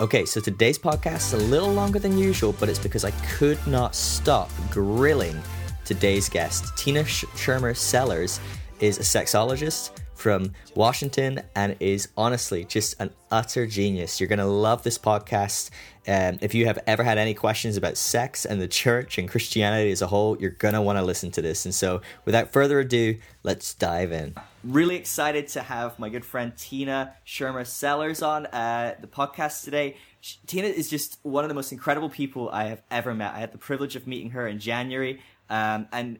Okay, so today's podcast is a little longer than usual, but it's because I could not stop grilling today's guest. Tina Sh- Schermer Sellers is a sexologist from Washington and is honestly just an utter genius. You're going to love this podcast. Um, if you have ever had any questions about sex and the church and Christianity as a whole, you're going to want to listen to this. And so, without further ado, let's dive in. Really excited to have my good friend Tina Schermer Sellers on uh, the podcast today. Tina is just one of the most incredible people I have ever met. I had the privilege of meeting her in January, um, and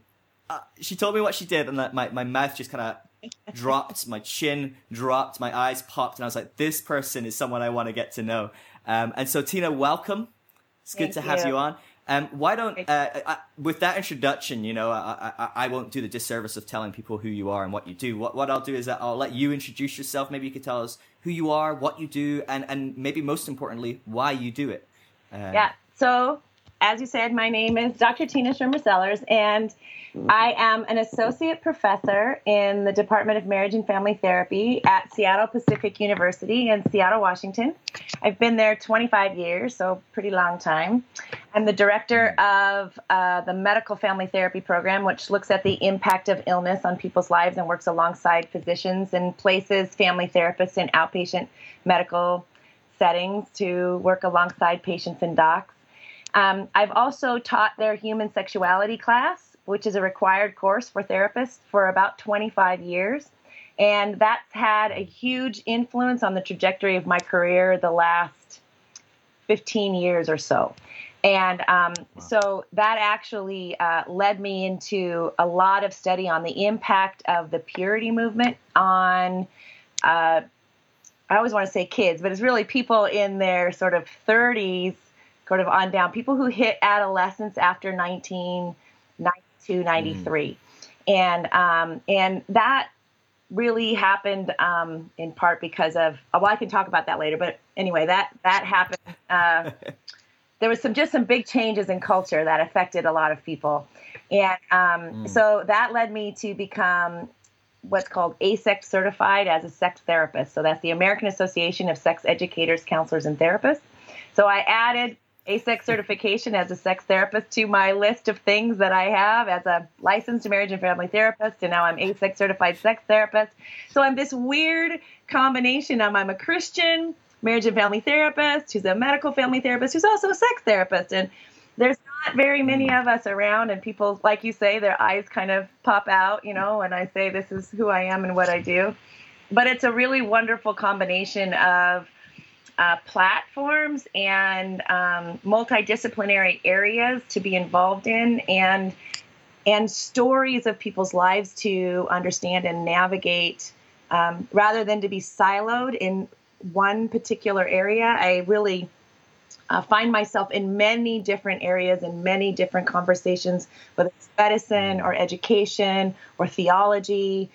uh, she told me what she did, and my, my mouth just kind of dropped, my chin dropped, my eyes popped, and I was like, this person is someone I want to get to know. Um, and so, Tina, welcome. It's good Thank to have you. you on. Um, why don't, uh, I, with that introduction, you know, I, I, I won't do the disservice of telling people who you are and what you do. What, what I'll do is that I'll let you introduce yourself. Maybe you could tell us who you are, what you do, and, and maybe most importantly, why you do it. Uh, Yeah. So, as you said, my name is Dr. Tina Schermer Sellers, and I am an associate professor in the Department of Marriage and Family Therapy at Seattle Pacific University in Seattle, Washington. I've been there 25 years, so pretty long time. I'm the director of uh, the Medical Family Therapy Program, which looks at the impact of illness on people's lives and works alongside physicians and places family therapists in outpatient medical settings to work alongside patients and docs. Um, I've also taught their human sexuality class, which is a required course for therapists, for about 25 years. And that's had a huge influence on the trajectory of my career the last 15 years or so. And um, so that actually uh, led me into a lot of study on the impact of the purity movement on, uh, I always want to say kids, but it's really people in their sort of 30s, sort of on down, people who hit adolescence after 1992, 93. And, um, and that really happened um, in part because of, well, I can talk about that later, but anyway, that, that happened. Uh, there was some just some big changes in culture that affected a lot of people and um, so that led me to become what's called AASECT certified as a sex therapist so that's the american association of sex educators counselors and therapists so i added AASECT certification as a sex therapist to my list of things that I have as a licensed marriage and family therapist, and now I'm AASECT certified sex therapist. So I'm this weird combination of I'm a Christian marriage and family therapist who's a medical family therapist who's also a sex therapist, and there's not very many of us around, and people, like you say, their eyes kind of pop out, you know, when I say this is who I am and what I do. But it's a really wonderful combination of uh, platforms and um, multidisciplinary areas to be involved in and and stories of people's lives to understand and navigate um, rather than to be siloed in one particular area. I really uh, find myself in many different areas and many different conversations whether it's medicine or education or theology.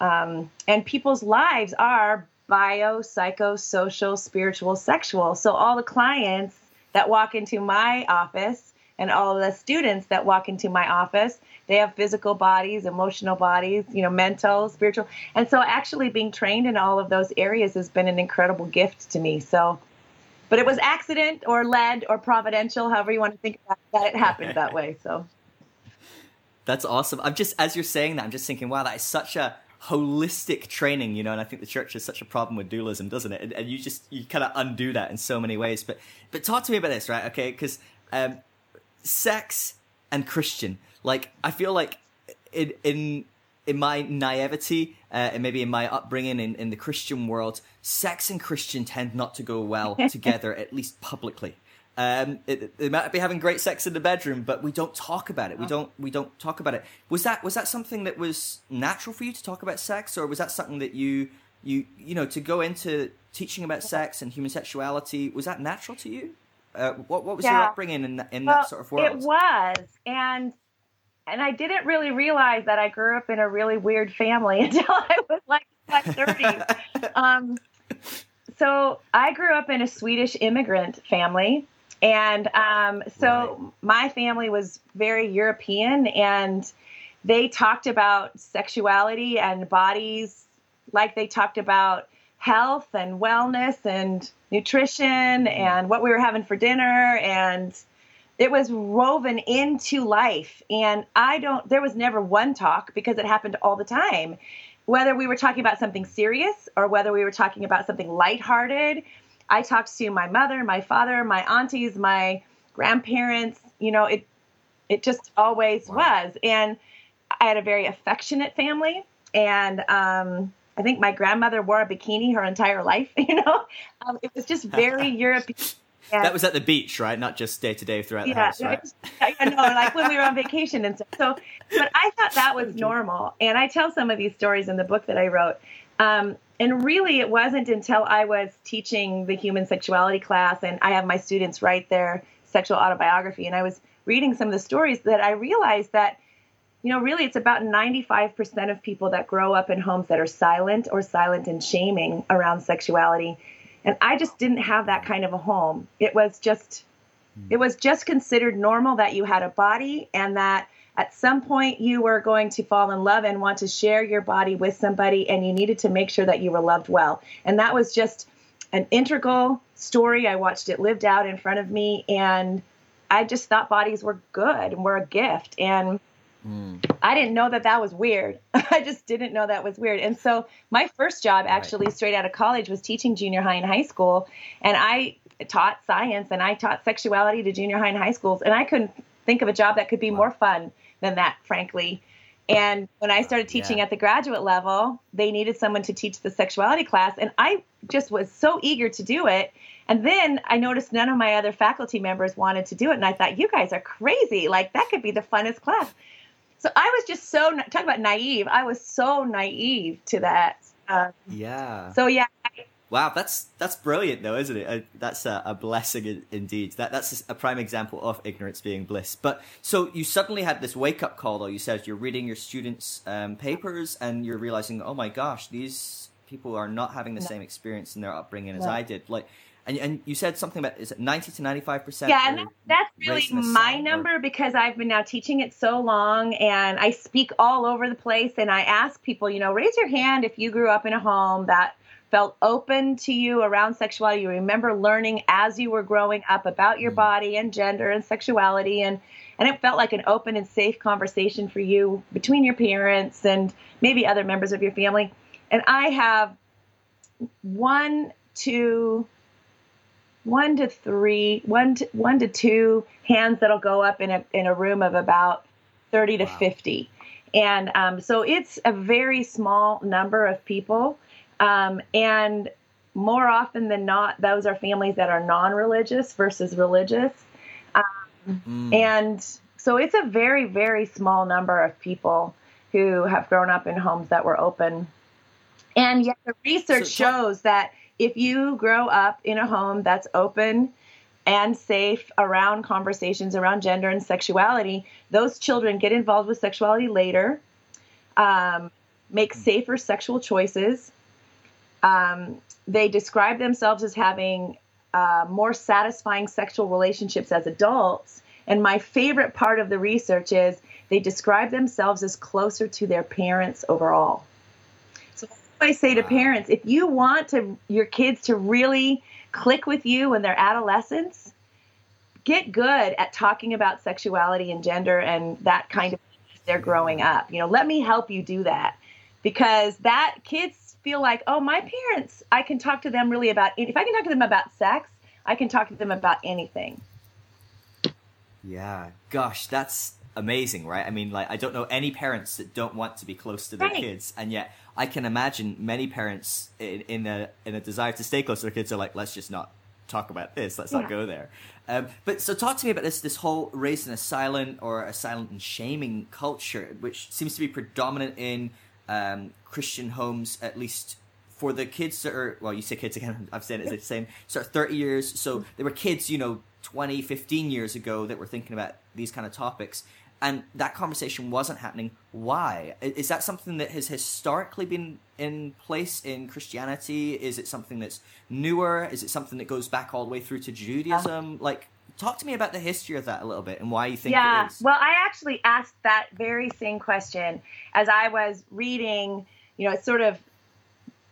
Um, and people's lives are bio, psycho, social, spiritual, sexual. So all the clients that walk into my office and all the students that walk into my office, they have physical bodies, emotional bodies, you know, mental, spiritual. And so actually being trained in all of those areas has been an incredible gift to me. So but it was accident or led or providential, however you want to think about it, that it happened that way. So That's awesome. I'm just, as you're saying that, I'm just thinking, wow, that is such a holistic training, you know, and I think the church has such a problem with dualism, doesn't it? And, and you just you kind of undo that in so many ways. But but talk to me about this, right? Okay, because um, sex and Christian, like I feel like in in in my naivety uh, and maybe in my upbringing in, in the Christian world, sex and Christian tend not to go well together, at least publicly. Um, it, they might be having great sex in the bedroom, but we don't talk about it. We don't. We don't talk about it. Was that was that something that was natural for you to talk about sex, or was that something that you you you know to go into teaching about sex and human sexuality? Was that natural to you? Uh, what what was your upbringing in that, in well, that sort of world? it was, and and I didn't really realize that I grew up in a really weird family until I was like in my um, so I grew up in a Swedish immigrant family, and um, so my family was very European, and they talked about sexuality and bodies like they talked about health and wellness and nutrition and what we were having for dinner. And it was woven into life. And i don't there was never one talk because it happened all the time. Whether we were talking about something serious or whether we were talking about something lighthearted i talked to my mother my father my aunties my grandparents you know it it just always wow. was and i had a very affectionate family and um, I think my grandmother wore a bikini her entire life. You know, um, it was just very European. That was at the beach, right? Not just day to day throughout yeah, the house, right? I know, like when we were on vacation and stuff. So, but I thought that was normal, and I tell some of these stories in the book that I wrote. Um, and really, it wasn't until I was teaching the human sexuality class, and I have my students write their sexual autobiography, and I was reading some of the stories that I realized that you know, really it's about 95% of people that grow up in homes that are silent or silent and shaming around sexuality. And I just didn't have that kind of a home. It was just it was just considered normal that you had a body and that at some point you were going to fall in love and want to share your body with somebody and you needed to make sure that you were loved well. And that was just an integral story. I watched it lived out in front of me and I just thought bodies were good and were a gift. And Mm. I didn't know that that was weird. I just didn't know that was weird. And so my first job, actually, right. straight out of college, was teaching junior high and high school. And I taught science and I taught sexuality to junior high and high schools. And I couldn't think of a job that could be wow. more fun than that, frankly. And when I started teaching yeah. at the graduate level, they needed someone to teach the sexuality class. And I just was so eager to do it. And then I noticed none of my other faculty members wanted to do it. And I thought, you guys are crazy. Like, that could be the funnest class. So I was just so talk about naive. I was so naive to that. Um, yeah. So yeah. Wow, that's that's brilliant, though, isn't it? Uh, that's a, a blessing in, indeed. That that's a prime example of ignorance being bliss. But so you suddenly had this wake up call, though. You said you're reading your students' um, papers and you're realizing, oh my gosh, these people are not having the no. same experience in their upbringing as no. I did. Like, and, and you said something about is it 90 to 95 percent yeah and that's really my number or? because i've been now teaching it so long and i speak all over the place and i ask people you know raise your hand if you grew up in a home that felt open to you around sexuality. You remember learning as you were growing up about your mm body and gender and sexuality and and it felt like an open and safe conversation for you between your parents and maybe other members of your family. And i have one two one to three, one to one to two hands that'll go up in a in a room of about thirty to wow. fifty, and um, so it's a very small number of people, um, and more often than not, those are families that are non-religious versus religious, um, mm. and so it's a very very small number of people who have grown up in homes that were open, and yet the research so, shows that if you grow up in a home that's open and safe around conversations around gender and sexuality, those children get involved with sexuality later, um, make hmm. safer sexual choices. Um, they describe themselves as having uh, more satisfying sexual relationships as adults. And my favorite part of the research is they describe themselves as closer to their parents overall. So I say to parents, if you want to your kids to really click with you when they're adolescents, get good at talking about sexuality and gender and that kind of they're growing up. You know, let me help you do that because that kids feel like, oh, my parents, I can talk to them really about if I can talk to them about sex, I can talk to them about anything. Yeah, gosh, that's amazing, right? I mean, like I don't know any parents that don't want to be close to their right. kids, and yet I can imagine many parents in, in a in a desire to stay close to their kids are like, let's just not talk about this. Let's yeah. not go there. Um, but so talk to me about this this whole race in a silent or a silent and shaming culture, which seems to be predominant in um, Christian homes, at least for the kids that are well, you say kids again. I've said it the same. Sort of thirty years. So there were kids, you know, 20, 15 years ago that were thinking about these kind of topics and that conversation wasn't happening. Why? Is that something that has historically been in place in Christianity? Is it something that's newer? Is it something that goes back all the way through to Judaism? Like, talk to me about the history of that a little bit and why you think yeah. it is. Well, I actually asked that very same question as I was reading, you know, it's sort of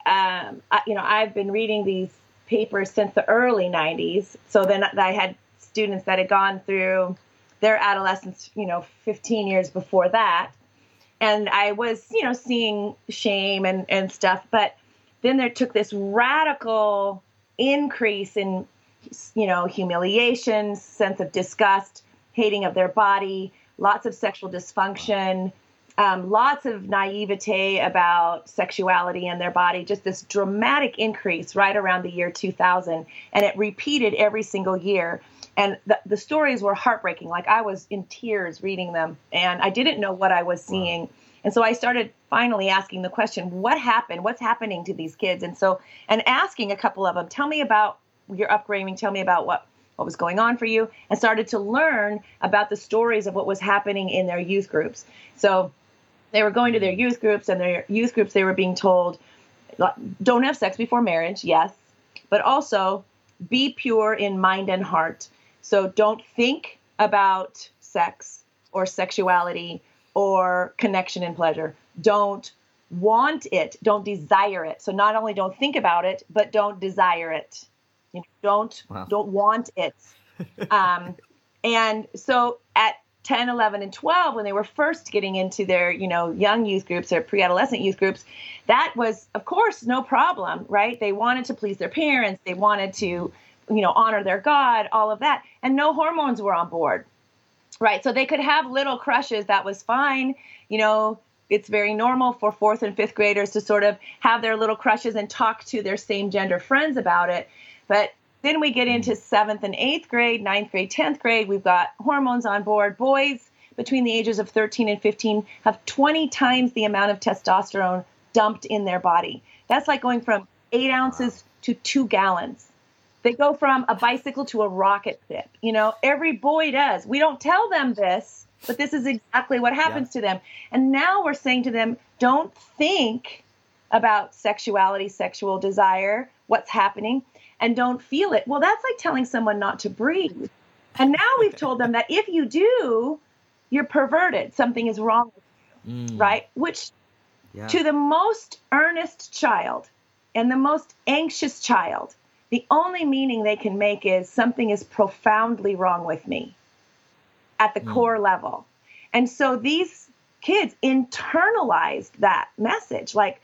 um, I, you know, I've been reading these papers since the early 90s. So then I had students that had gone through their adolescence, you know, 15 years before that. And I was, you know, seeing shame and, and stuff. But then there took this radical increase in, you know, humiliation, sense of disgust, hating of their body, lots of sexual dysfunction, um, lots of naivete about sexuality and their body, just this dramatic increase right around the year 2000. And it repeated every single year. And the, the stories were heartbreaking. Like I was in tears reading them, and I didn't know what I was seeing. And so I started finally asking the question, what happened? What's happening to these kids? And so, and asking a couple of them, tell me about your upbringing, tell me about what what was going on for you, and started to learn about the stories of what was happening in their youth groups. So they were going to their youth groups, and their youth groups, they were being told, don't have sex before marriage, yes, but also be pure in mind and heart. So don't think about sex or sexuality or connection and pleasure. Don't want it. Don't desire it. So not only don't think about it, but don't desire it. You know, don't wow. don't want it. um, and so at 10, 11, and 12, when they were first getting into their, you know, young youth groups or pre-adolescent youth groups, that was, of course, no problem, right? They wanted to please their parents. They wanted to, you know, honor their God, all of that. And no hormones were on board, right? So they could have little crushes. That was fine. You know, it's very normal for fourth and fifth graders to sort of have their little crushes and talk to their same gender friends about it. But then we get into mm-hmm. seventh and eighth grade, ninth grade, 10th grade. We've got hormones on board. Boys between the ages of 13 and 15 have 20 times the amount of testosterone dumped in their body. That's like going from eight ounces to two gallons. They go from a bicycle to a rocket ship. You know, every boy does. We don't tell them this, but this is exactly what happens yeah. to them. And now we're saying to them, don't think about sexuality, sexual desire, what's happening and don't feel it. Well, that's like telling someone not to breathe. And now we've told them that if you do, you're perverted. Something is wrong with you, mm. right? Which yeah. to the most earnest child and the most anxious child, the only meaning they can make is something is profoundly wrong with me at the mm. core level. And so these kids internalized that message like,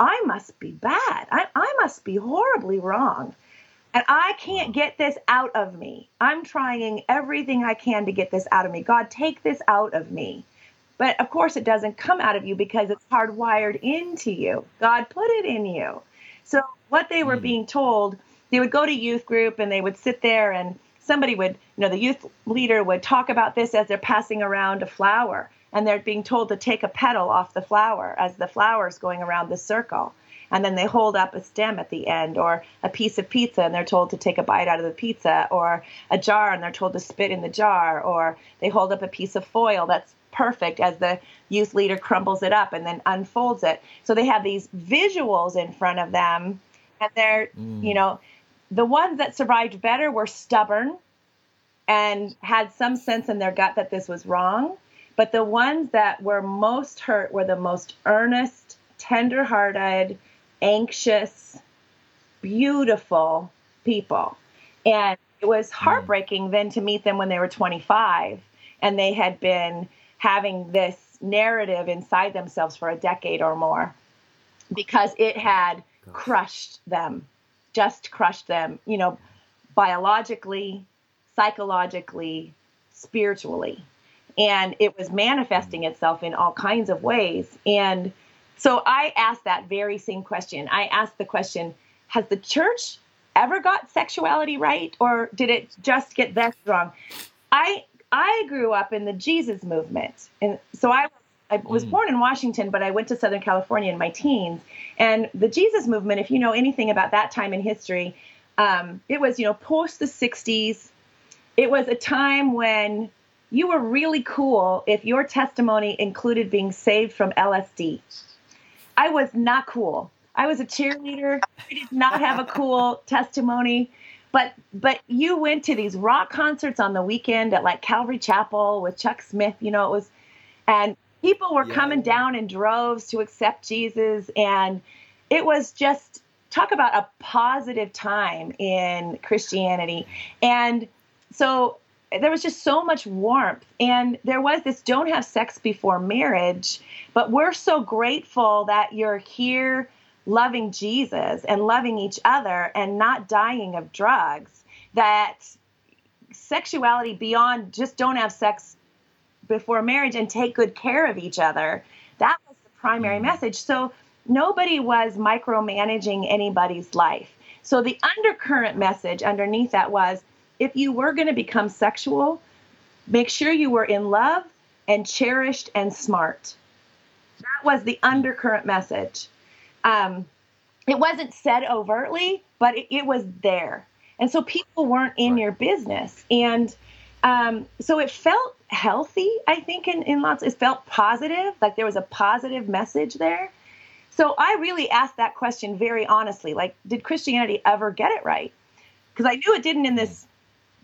I must be bad. I, I must be horribly wrong. And I can't get this out of me. I'm trying everything I can to get this out of me. God, take this out of me. But of course, it doesn't come out of you because it's hardwired into you. God put it in you. So, what they were mm. being told, they would go to youth group and they would sit there, and somebody would, you know, the youth leader would talk about this as they're passing around a flower and they're being told to take a petal off the flower as the flower's going around the circle. And then they hold up a stem at the end, or a piece of pizza, and they're told to take a bite out of the pizza, or a jar, and they're told to spit in the jar, or they hold up a piece of foil that's perfect as the youth leader crumbles it up and then unfolds it. So they have these visuals in front of them, and they're, mm. you know, the ones that survived better were stubborn and had some sense in their gut that this was wrong but the ones that were most hurt were the most earnest, tender-hearted, anxious, beautiful people. And it was hmm. heartbreaking then to meet them when they were 25 and they had been having this narrative inside themselves for a decade or more because it had Gosh. crushed them, just crushed them, you know, biologically, psychologically, spiritually and it was manifesting itself in all kinds of ways. And so I asked that very same question. I asked the question Has the church ever got sexuality right, or did it just get that wrong? I I grew up in the Jesus movement, and so I I was mm. born in Washington, but I went to Southern California in my teens. And the Jesus movement, if you know anything about that time in history, um, it was you know post the '60s. It was a time when you were really cool if your testimony included being saved from LSD. I was not cool. I was a cheerleader. I did not have a cool testimony. But but you went to these rock concerts on the weekend at like Calvary Chapel with Chuck Smith, you know, it was and people were yeah. coming down in droves to accept Jesus and it was just talk about a positive time in Christianity. And so there was just so much warmth. And there was this don't have sex before marriage but we're so grateful that you're here loving jesus and loving each other and not dying of drugs that sexuality beyond just don't have sex before marriage and take good care of each other that was the primary mm-hmm. message. So nobody was micromanaging anybody's life. So the undercurrent message underneath that was if you were going to become sexual, make sure you were in love and cherished and smart. That was the undercurrent message. Um, it wasn't said overtly, but it, it, was there. And so people weren't in your business. And um, so it felt healthy, I think, in, in lots, it felt positive, like there was a positive message there. So I really asked that question very honestly like, did Christianity ever get it right? Because I knew it didn't in this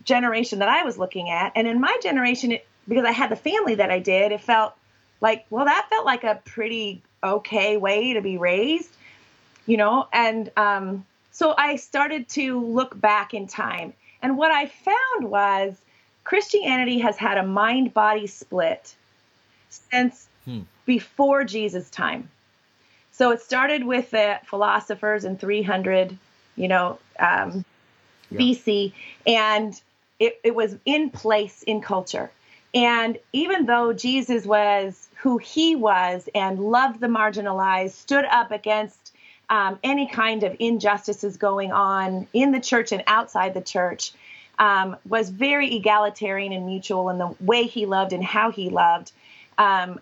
generation that I was looking at. And in my generation, it, because I had the family that I did, it felt like, well, that felt like a pretty okay way to be raised, you know? And um, so I started to look back in time. And what I found was Christianity has had a mind body split since hmm. before Jesus' time. So it started with the philosophers in 300, you know, um, yeah. BC, and it, it was in place in culture. And even though Jesus was who he was and loved the marginalized, stood up against um, any kind of injustices going on in the church and outside the church, um, was very egalitarian and mutual in the way he loved and how he loved. Um,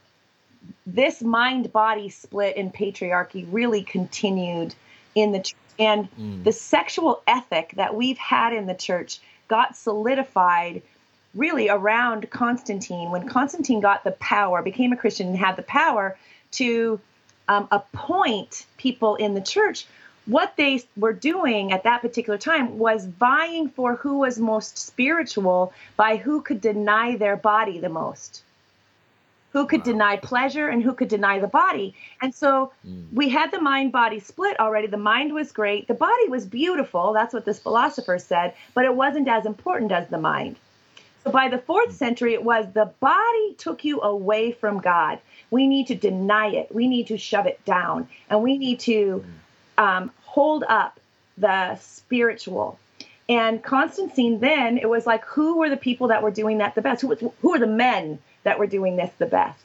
this mind body split in patriarchy really continued in the church. And mm. the sexual ethic that we've had in the church got solidified really around Constantine when Constantine got the power, became a Christian, and had the power to um, appoint people in the church. What they were doing at that particular time was vying for who was most spiritual by who could deny their body the most who could wow. deny pleasure and who could deny the body. And so mm. we had the mind body split already. The mind was great, the body was beautiful. That's what this philosopher said, but it wasn't as important as the mind. So by the fourth mm. century, it was the body took you away from God. We need to deny it, we need to shove it down, and we need to mm. um, hold up the spiritual. And Constantine, then it was like, who were the people that were doing that the best? Who, who were the men that were doing this the best.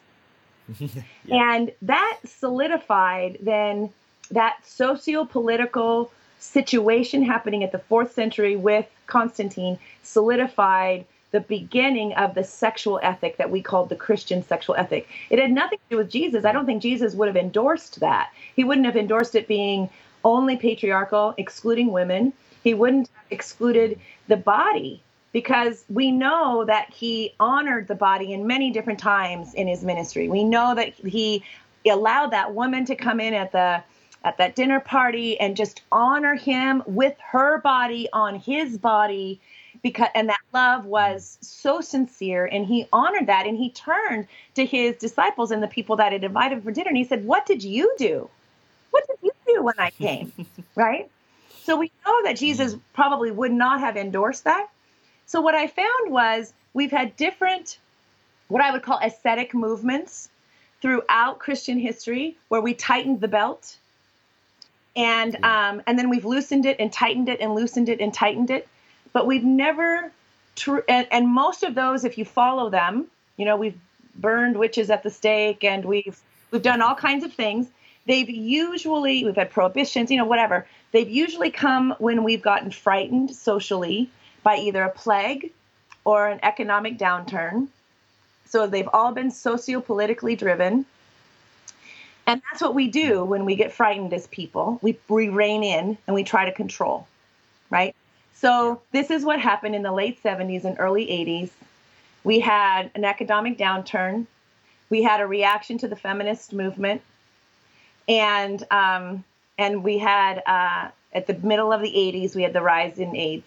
yeah. And that solidified then that socio political situation happening at the fourth century with Constantine solidified the beginning of the sexual ethic that we called the Christian sexual ethic. It had nothing to do with Jesus. I don't think Jesus would have endorsed that. He wouldn't have endorsed it being only patriarchal, excluding women. He wouldn't have excluded the body because we know that he honored the body in many different times in his ministry. We know that he allowed that woman to come in at the at that dinner party and just honor him with her body on his body because and that love was so sincere and he honored that and he turned to his disciples and the people that had invited him for dinner and he said what did you do? What did you do when i came? Right? So we know that jesus probably would not have endorsed that so what I found was we've had different, what I would call ascetic movements throughout Christian history where we tightened the belt. And um, and then we've loosened it and tightened it and loosened it and tightened it, but we've never true. And, and most of those, if you follow them, you know, we've burned witches at the stake and we've we've done all kinds of things. They've usually we've had prohibitions, you know, whatever. They've usually come when we've gotten frightened socially by either a plague or an economic downturn. So they've all been socio-politically driven. And that's what we do when we get frightened as people. We, we rein in and we try to control, right? So this is what happened in the late 70s and early 80s. We had an economic downturn. We had a reaction to the feminist movement, and um, and we had uh, at the middle of the 80s we had the rise in AIDS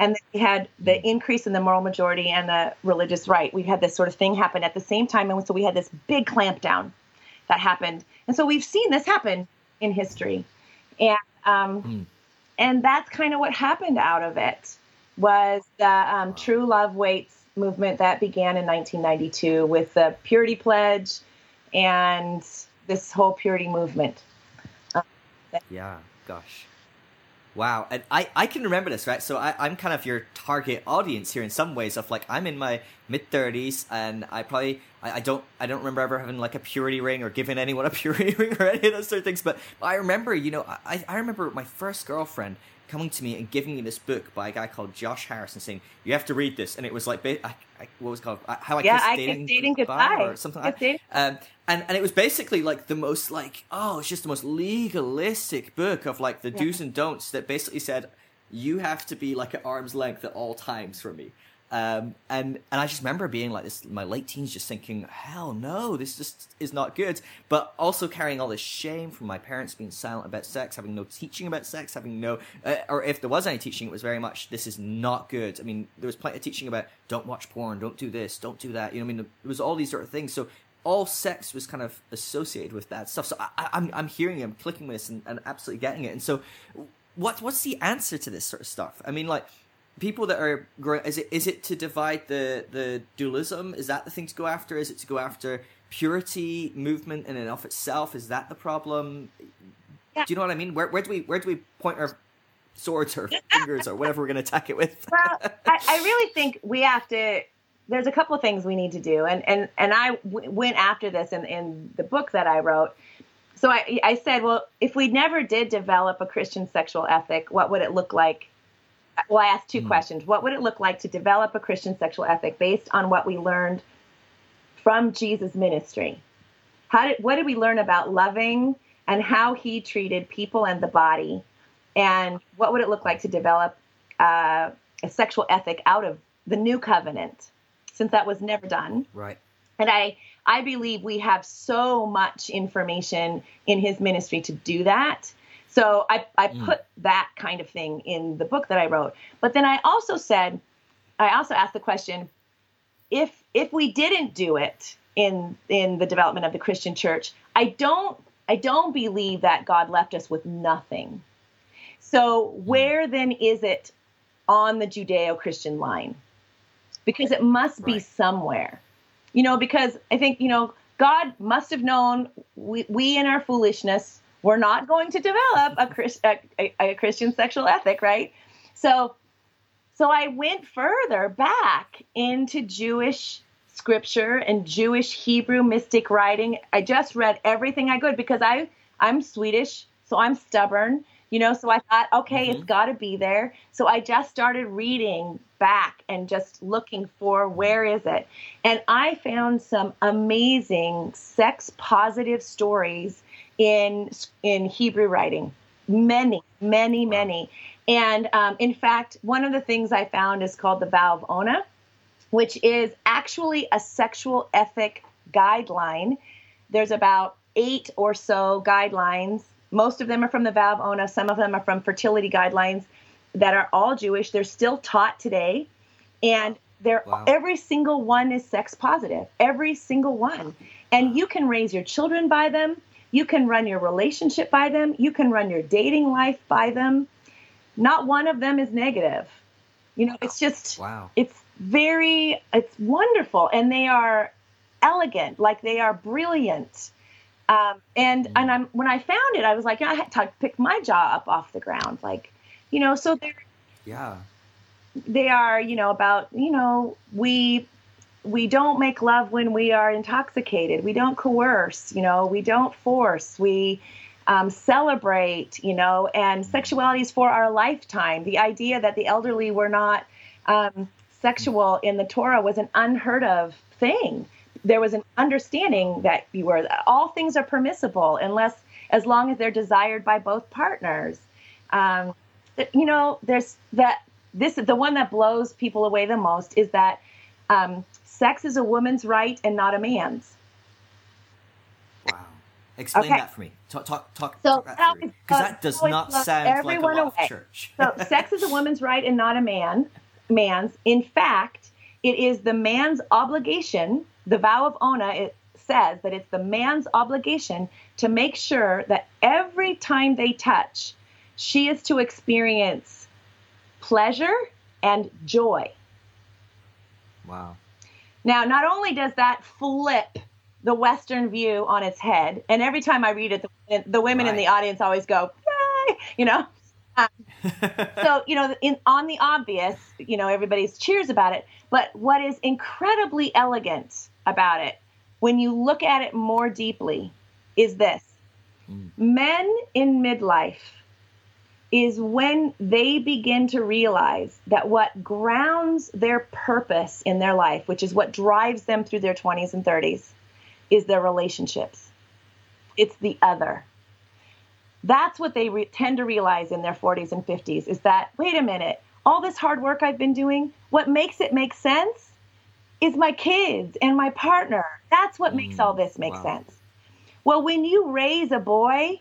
and we had the increase in the moral majority and the religious right. We had this sort of thing happen at the same time, and so we had this big clampdown that happened. And so we've seen this happen in history, and um, mm. and that's kind of what happened out of it was the um, True Love Waits movement that began in 1992 with the Purity Pledge and this whole purity movement. yeah, gosh. Wow, and I, I can remember this, right? So I, I'm kind of your target audience here in some ways. Of like, I'm in my mid thirties, and I probably I, I, don't I don't remember ever having like a purity ring or giving anyone a purity ring or any of those sort of things. But, but I remember, you know, I, I remember my first girlfriend coming to me and giving me this book by a guy called Josh Harrison, saying you have to read this, and it was like I, I, what was it called how I yeah, kissed I dating, dating goodbye, goodbye, or something like that. Um, and and it was basically like the most like oh, it's just the most legalistic book of like the yeah. do's and don'ts that basically said you have to be like at arm's length at all times for me. Um, and and I just remember being like this, my late teens, just thinking, hell no, this just is not good. But also carrying all this shame from my parents being silent about sex, having no teaching about sex, having no, uh, or if there was any teaching, it was very much this is not good. I mean, there was plenty of teaching about don't watch porn, don't do this, don't do that. You know, I mean, there was all these sort of things. So all sex was kind of associated with that stuff. So I, am I'm, I'm hearing it, I'm clicking this, and, and absolutely getting it. And so, what what's the answer to this sort of stuff? I mean, like people that are growing is it is it to divide the the dualism? Is that the thing to go after? Is it to go after purity movement in and of itself? Is that the problem? Yeah. do you know what i mean? Where, where do we where do we point our swords or fingers or whatever we're going to attack it with? Well I, I, really think we have to there's a couple of things we need to do. And and and I w- went after this in in the book that i wrote. So I, I said well if we never did develop a christian sexual ethic what would it look like well, I asked two mm. questions. What would it look like to develop a Christian sexual ethic based on what we learned from Jesus' ministry? How did what did we learn about loving and how he treated people and the body? And what would it look like to develop uh, a sexual ethic out of the new covenant, since that was never done? Right. And I I believe we have so much information in his ministry to do that. So I, I mm. put that kind of thing in the book that I wrote. But then I also said, I also asked the question, if if we didn't do it in in the development of the Christian church, I don't I don't believe that God left us with nothing. So mm. where then is it on the Judeo-Christian line? Because it must be right. somewhere. You know, because I think, you know, God must have known we, we in our foolishness we're not going to develop a, Christ, a, a, Christian sexual ethic, right? So, so I went further back into Jewish scripture and Jewish Hebrew mystic writing. I just read everything I could because I I'm Swedish, so I'm stubborn, you know. So I thought, okay, mm-hmm. it's got to be there. So I just started reading back and just looking for where is it, and I found some amazing sex positive stories in in Hebrew writing. Many, many, many. And um, in fact, one of the things I found is called the vow of Ona, which is actually a sexual ethic guideline. There's about eight or so guidelines. Most of them are from the vow of Ona. Some of them are from fertility guidelines that are all Jewish. They're still taught today, and they're wow. every single one is sex positive. Every single one, and you can raise your children by them. You can run your relationship by them. You can run your dating life by them. Not one of them is negative. You know, it's just, wow. It's very, it's wonderful. And they are elegant, like they are brilliant. Um, and mm. and I'm when I found it, I was like, I had to pick my jaw up off the ground, like, you know. So they're yeah, they are, you know, about you know we we don't make love when we are intoxicated. We don't coerce, you know, we don't force. We um, celebrate, you know, and sexuality is for our lifetime. The idea that the elderly were not um, sexual in the Torah was an unheard of thing. There was an understanding that you were all things are permissible unless as long as they're desired by both partners. Um, you know, there's that this the one that blows people away the most is that um, sex is a woman's right and not a man's. Wow. Explain okay. that for me. Talk, talk, talk. So because uh, that does not sound like a away. church. so, sex is a woman's right and not a man, man's. In fact, it is the man's obligation. The vow of Ona it says that it's the man's obligation to make sure that every time they touch, she is to experience pleasure and joy. Wow. Now, not only does that flip the Western view on its head, and every time I read it, the, the women right. in the audience always go, Yay! you know. Um, so you know, in, on the obvious, you know, everybody's cheers about it. But what is incredibly elegant about it, when you look at it more deeply, is this: mm. men in midlife is when they begin to realize that what grounds their purpose in their life, which is what drives them through their 20s and 30s, is their relationships. It's the other. That's what they re- tend to realize in their 40s and 50s is that, wait a minute, all this hard work I've been doing, what makes it make sense is my kids and my partner. That's what mm, makes all this make wow. sense. Well, when you raise a boy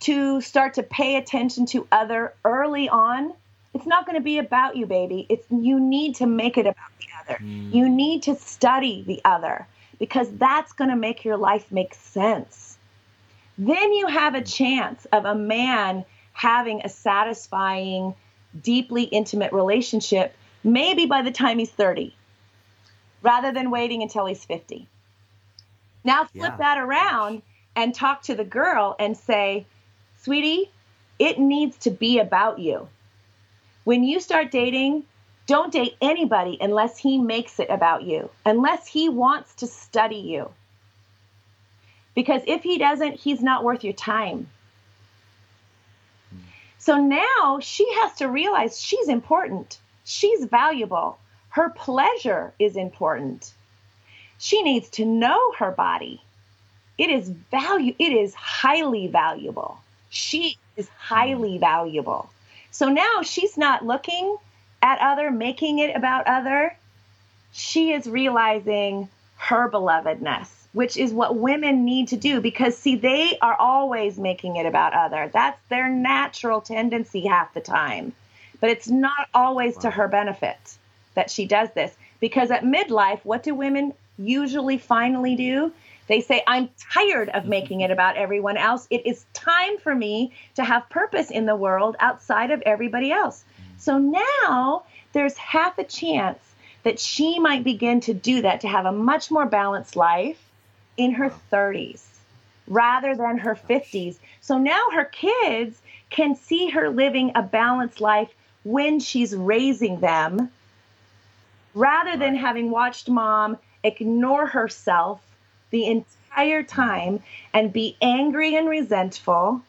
to start to pay attention to other early on, it's not going to be about you, baby. It's you need to make it about the other. Mm. You need to study the other because that's going to make your life make sense. Then you have a chance of a man having a satisfying, deeply intimate relationship maybe by the time he's 30 rather than waiting until he's 50. Now flip yeah. that around and talk to the girl and say, sweetie, it needs to be about you. When you start dating, don't date anybody unless he makes it about you, unless he wants to study you. Because if he doesn't, he's not worth your time. So now she has to realize she's important. She's valuable. Her pleasure is important. She needs to know her body. It is value it is highly valuable she is highly valuable. So now she's not looking at other, making it about other. She is realizing her belovedness, which is what women need to do because, see, they are always making it about other. That's their natural tendency half the time. But it's not always wow. to her benefit that she does this because at midlife, what do women usually finally do? They say, I'm tired of making it about everyone else. It is time for me to have purpose in the world outside of everybody else. So now there's half a chance that she might begin to do that to have a much more balanced life in her 30s rather than her 50s. So now her kids can see her living a balanced life when she's raising them rather than having watched mom ignore herself the entire time and be angry and resentful,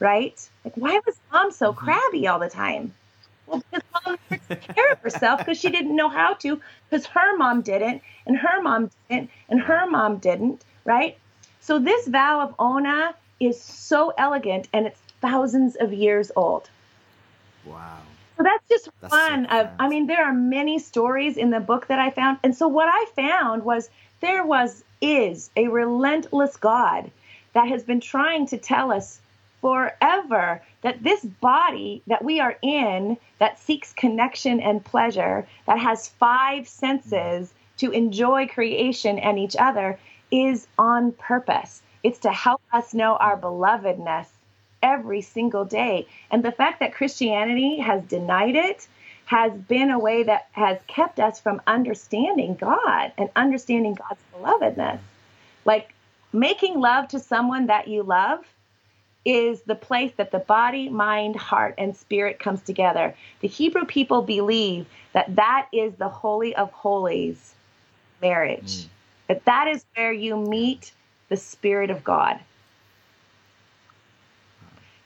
right? Like, why was mom so mm-hmm. crabby all the time? Well, because mom took care of herself because she didn't know how to, because her mom didn't, and her mom didn't, and her mom didn't, right? So this vow of Ona is so elegant and it's thousands of years old. Wow. So that's just that's one so of I mean there are many stories in the book that I found. And so what I found was there was is a relentless God that has been trying to tell us forever that this body that we are in that seeks connection and pleasure, that has five senses to enjoy creation and each other, is on purpose. It's to help us know our belovedness every single day. And the fact that Christianity has denied it has been a way that has kept us from understanding God and understanding God's belovedness. Like making love to someone that you love is the place that the body, mind, heart, and spirit comes together. The Hebrew people believe that that is the holy of holies marriage. Mm. That that is where you meet the spirit of God.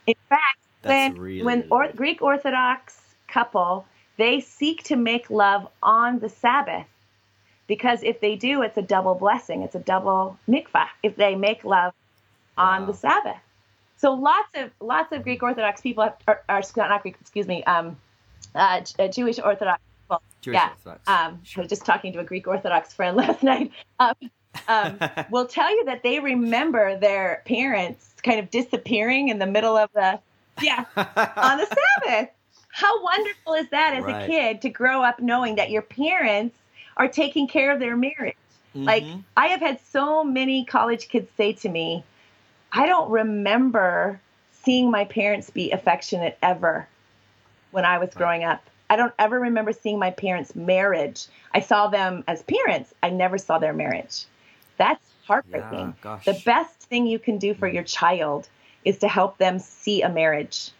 In fact, That's when really, when or, Greek Orthodox couple they seek to make love on the Sabbath because if they do, it's a double blessing. It's a double mitzvah if they make love on wow. the Sabbath. So lots of lots of Greek Orthodox people have, are, are not Greek, excuse me, um, uh, uh Jewish Orthodox people. Jewish yeah, Orthodox. Um, sure. I was just talking to a Greek Orthodox friend last night. Um, um, will tell you that they remember their parents kind of disappearing in the middle of the yeah on the Sabbath. How wonderful is that as right. a kid to grow up knowing that your parents are taking care of their marriage? Mm-hmm. Like I have had so many college kids say to me, I don't remember seeing my parents be affectionate ever when I was growing up. I don't ever remember seeing my parents' marriage. I saw them as parents. I never saw their marriage. That's heartbreaking. Yeah, the best thing you can do for your child is to help them see a marriage.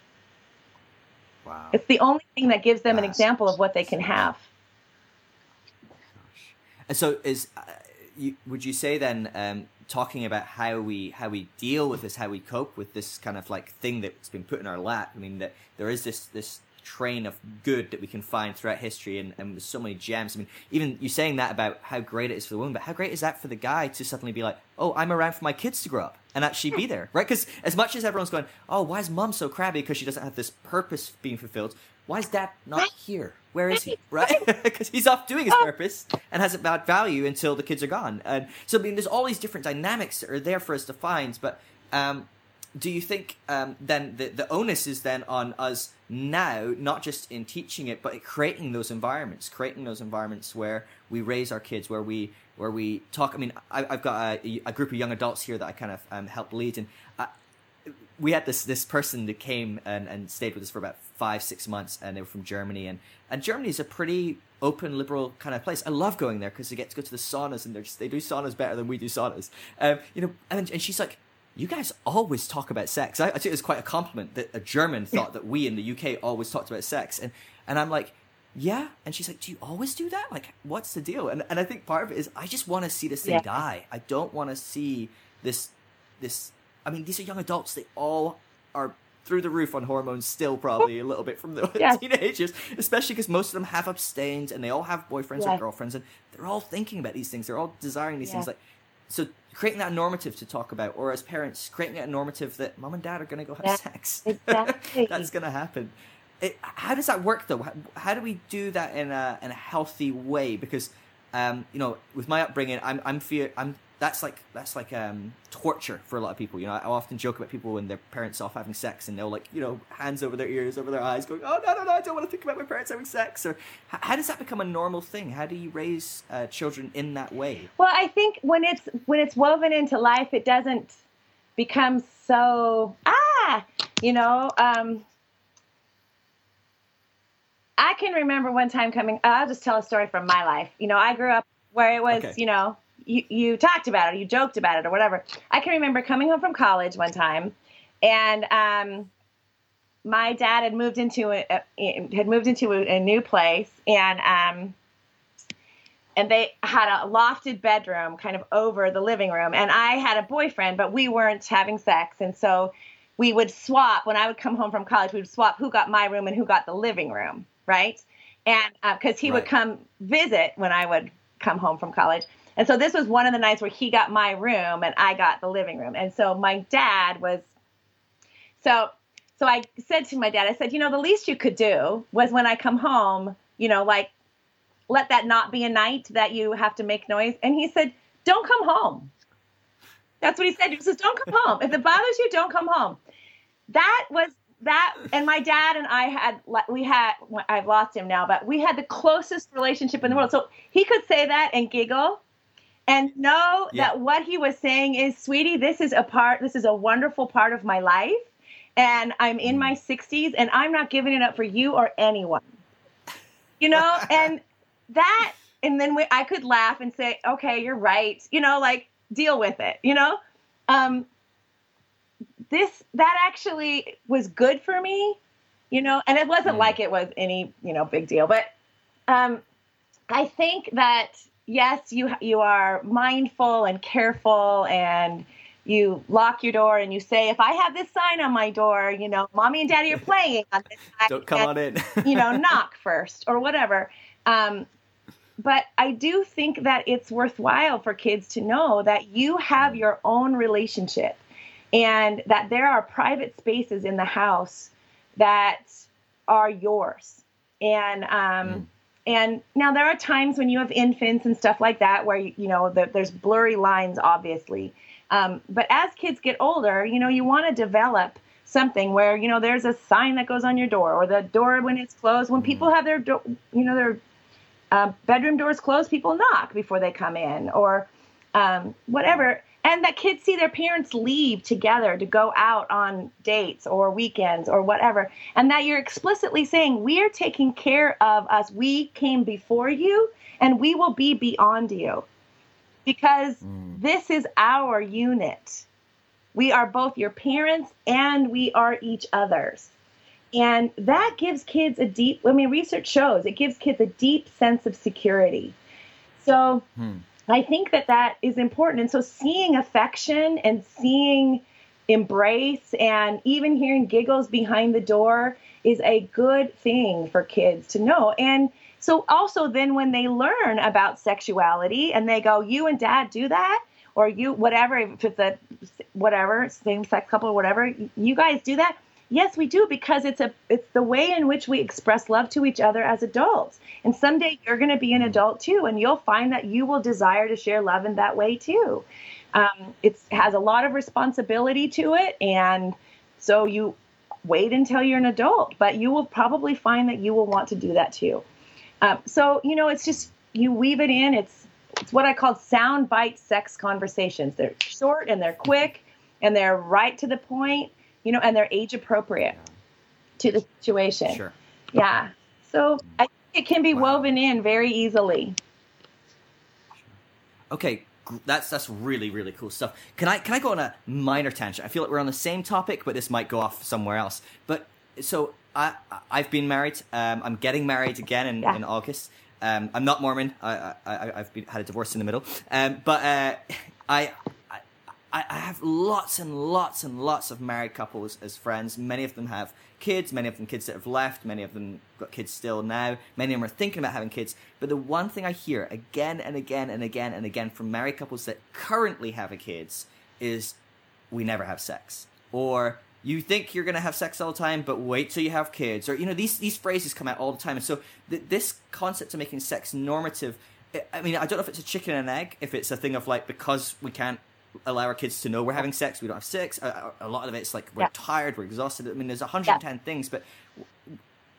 Wow. It's the only thing that gives them an example of what they can have. And so, is uh, you, would you say then um, talking about how we how we deal with this, how we cope with this kind of like thing that's been put in our lap? I mean, that there is this this train of good that we can find throughout history and, and there's so many gems. I mean, even you saying that about how great it is for the woman, but how great is that for the guy to suddenly be like, oh, I'm around for my kids to grow up and actually be there, right? Because as much as everyone's going, oh, why is mom so crabby because she doesn't have this purpose being fulfilled? Why is dad not here? Where is he? Right? Because he's off doing his purpose and hasn't got value until the kids are gone. And so, I mean, there's all these different dynamics that are there for us to find. But um, do you think um, then the, the onus is then on us now, not just in teaching it, but creating those environments, creating those environments where we raise our kids, where we where we talk. I mean, I, have got a, a, group of young adults here that I kind of um, help lead, and uh, we had this this person that came and, and stayed with us for about five six months, and they were from Germany, and and Germany is a pretty open liberal kind of place. I love going there because you get to go to the saunas, and they they do saunas better than we do saunas. Um, you know, and and she's like you guys always talk about sex. I, I think it's quite a compliment that a German thought that we in the UK always talked about sex. And, and I'm like, yeah. And she's like, do you always do that? Like, what's the deal? And, and I think part of it is I just want to see this thing yeah. die. I don't want to see this, this, I mean, these are young adults. They all are through the roof on hormones still probably a little bit from the yes. teenagers especially because most of them have abstained and they all have boyfriends yes. or girlfriends and they're all thinking about these things they're all desiring these yes. things like so creating that normative to talk about, or as parents, creating that normative that mom and dad are going to go have yeah, sex. Exactly. That's going to happen. It, how does that work though? How, how, do we do that in a in a healthy way? Because um, you know, with my upbringing, I'm I'm fear I'm that's like that's like um, torture for a lot of people. You know, I often joke about people when their parents off having sex and they'll like you know hands over their ears, over their eyes, going, "Oh no, no, no, I don't want to think about my parents having sex." Or how, does that become a normal thing? How do you raise uh, children in that way? Well, I think when it's when it's woven into life, it doesn't become so ah, you know. Um, I can remember one time coming. I'll just tell a story from my life. You know, I grew up where it was, okay. you know, you, you talked about it, you joked about it, or whatever. I can remember coming home from college one time, and um, my dad had moved into a, a had moved into a, a new place, and um, and they had a lofted bedroom kind of over the living room, and I had a boyfriend, but we weren't having sex, and so we would swap when I would come home from college. We would swap who got my room and who got the living room, right? And because uh, he right. would come visit when I would come home from college. And so this was one of the nights where he got my room and I got the living room. And so my dad was so so I said to my dad, I said, you know, the least you could do was when I come home, you know, like let that not be a night that you have to make noise. And he said, don't come home. That's what he said. He says, don't come home. If it bothers you, don't come home. That was that and my dad and I had we had I've lost him now, but we had the closest relationship in the world. So he could say that and giggle and know yeah. that what he was saying is, sweetie, this is a part, this is a wonderful part of my life. And I'm in my 60s mm. and I'm not giving it up for you or anyone. You know, and that, and then we, I could laugh and say, okay, you're right. You know, like deal with it, you know? Um, this, that actually was good for me, you know, and it wasn't mm. like it was any, you know, big deal, but, um, I think that yes, you you are mindful and careful and you lock your door and you say, if I have this sign on my door, you know, mommy and daddy are playing on this. Side. Don't come on in. you know, knock first or whatever. Um, but I do think that it's worthwhile for kids to know that you have your own relationship and that there are private spaces in the house that are yours. And um, mm and now there are times when you have infants and stuff like that where you, you know the, there's blurry lines, obviously. Um, but as kids get older, you know you want to develop something where you know there's a sign that goes on your door or the door when it's closed. When people have their do- you know their uh, bedroom doors closed, people knock before they come in, or um, whatever. And that kids see their parents leave together to go out on dates or weekends or whatever. And that you're explicitly saying, We are taking care of us. We came before you and we will be beyond you because mm. this is our unit. We are both your parents and we are each other's. And that gives kids a deep, I mean, research shows it gives kids a deep sense of security. So hmm. I think that that is important. And so seeing affection and seeing embrace and even hearing giggles behind the door is a good thing for kids to know. And so also then when they learn about sexuality and they go, you and dad do that, or you, whatever, if it's a whatever, same sex couple or whatever, you guys do that Yes, we do because it's a it's the way in which we express love to each other as adults. And someday you're going to be an adult too, and you'll find that you will desire to share love in that way too. Um, it has a lot of responsibility to it, and so you wait until you're an adult, but you will probably find that you will want to do that too. Um, so you know, it's just you weave it in. It's it's what I call sound bite sex conversations. They're short and they're quick and they're right to the point you know, and they're age appropriate to the situation. Sure. Yeah. So I think it can be wow. woven in very easily. Okay, that's that's really really cool stuff. Can I can I go on a minor tangent? I feel like we're on the same topic, but this might go off somewhere else. But so I I've been married. Um, I'm getting married again in, yeah. in August. Um, I'm not Mormon. I, I I've been, had a divorce in the middle. Um, but uh, I I, I have lots and lots and lots of married couples as friends. Many of them have kids, many of them kids that have left, many of them got kids still now, many of them are thinking about having kids. But the one thing I hear again and again and again and again from married couples that currently have kids is we never have sex. Or you think you're going to have sex all the time, but wait till you have kids. Or, you know, these, these phrases come out all the time. And so th- this concept of making sex normative, I mean, I don't know if it's a chicken and egg, if it's a thing of like, because we can't allow our kids to know we're having sex. We don't have sex. A, a lot of it's like we're yeah. tired, we're exhausted. I mean, there's 110 yeah. things, but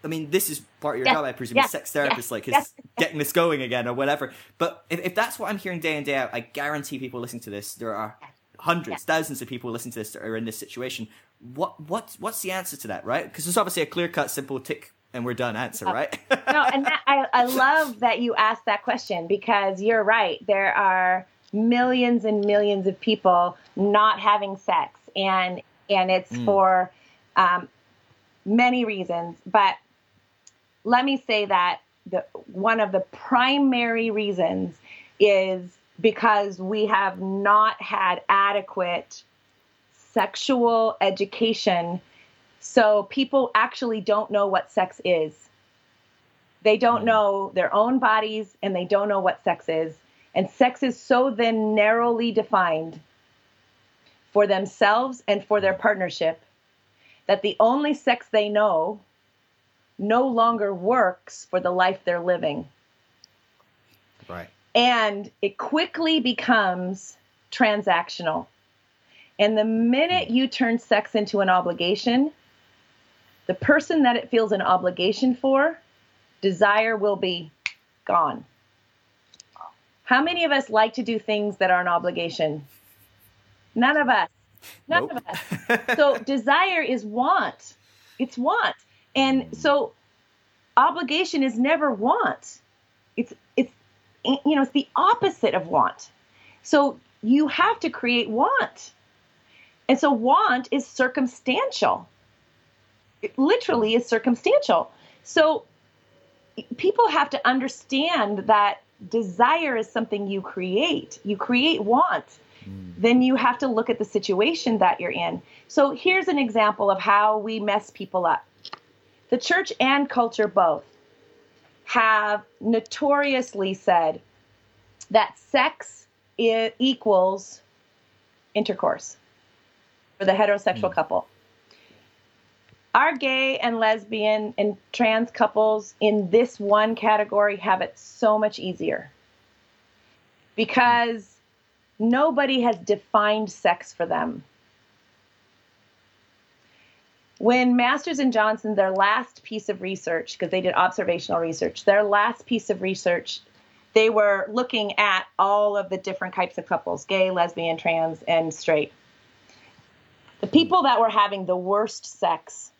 I mean, this is part of your job, I presume, as sex therapist, like is getting this going again or whatever. But if, if that's what I'm hearing day in day out, I guarantee people listening to this, there are hundreds, thousands of people listening to this that are in this situation. What what what's the answer to that, right? Because there's obviously a clear cut, simple tick and we're done answer, right? no, and that, I, I love that you asked that question because you're right. There are millions and millions of people not having sex, and and it's mm. for um, many reasons. But let me say that the one of the primary reasons is because we have not had adequate sexual education. So people actually don't know what sex is. They don't hmm. know their own bodies and they don't know what sex is. And sex is so then narrowly defined for themselves and for their partnership that the only sex they know no longer works for the life they're living. Right. And it quickly becomes transactional. And the minute hmm. you turn sex into an obligation, the person that it feels an obligation for, desire will be gone. How many of us like to do things that are an obligation? None of us. None nope. of us. so desire is want. It's want. And so obligation is never want. It's it's you know, it's the opposite of want. So you have to create want. And so want is circumstantial. It literally is circumstantial. So people have to understand that desire is something you create. You create want. Mm. Then you have to look at the situation that you're in. So here's an example of how we mess people up. The church and culture both have notoriously said that sex equals intercourse for the heterosexual mm. couple our gay and lesbian and trans couples in this one category have it so much easier because nobody has defined sex for them. when Masters and Johnson, their last piece of research, because they did observational research, their last piece of research, they were looking at all of the different types of couples gay, lesbian, trans, and straight. The people that were having the worst sex,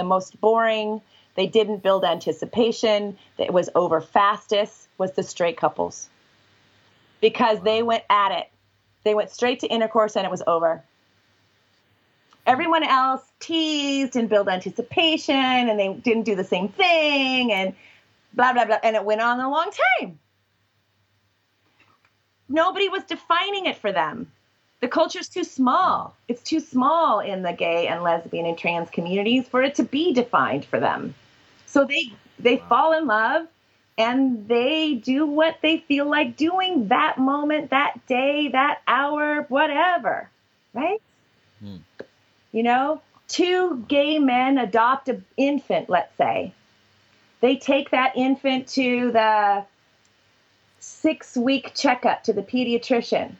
the most boring, they didn't build anticipation, it was over fastest, was the straight couples. Because they went at it. They went straight to intercourse and it was over. Everyone else teased and built anticipation and they didn't do the same thing and blah blah blah. And it went on a long time. Nobody was defining it for them the culture's too small it's too small in the gay and lesbian and trans communities for it to be defined for them so they they fall in love and they do what they feel like doing that moment that day that hour whatever right hmm. You know, two gay men adopt an infant, let's say. They take that infant to the six week checkup to the pediatrician.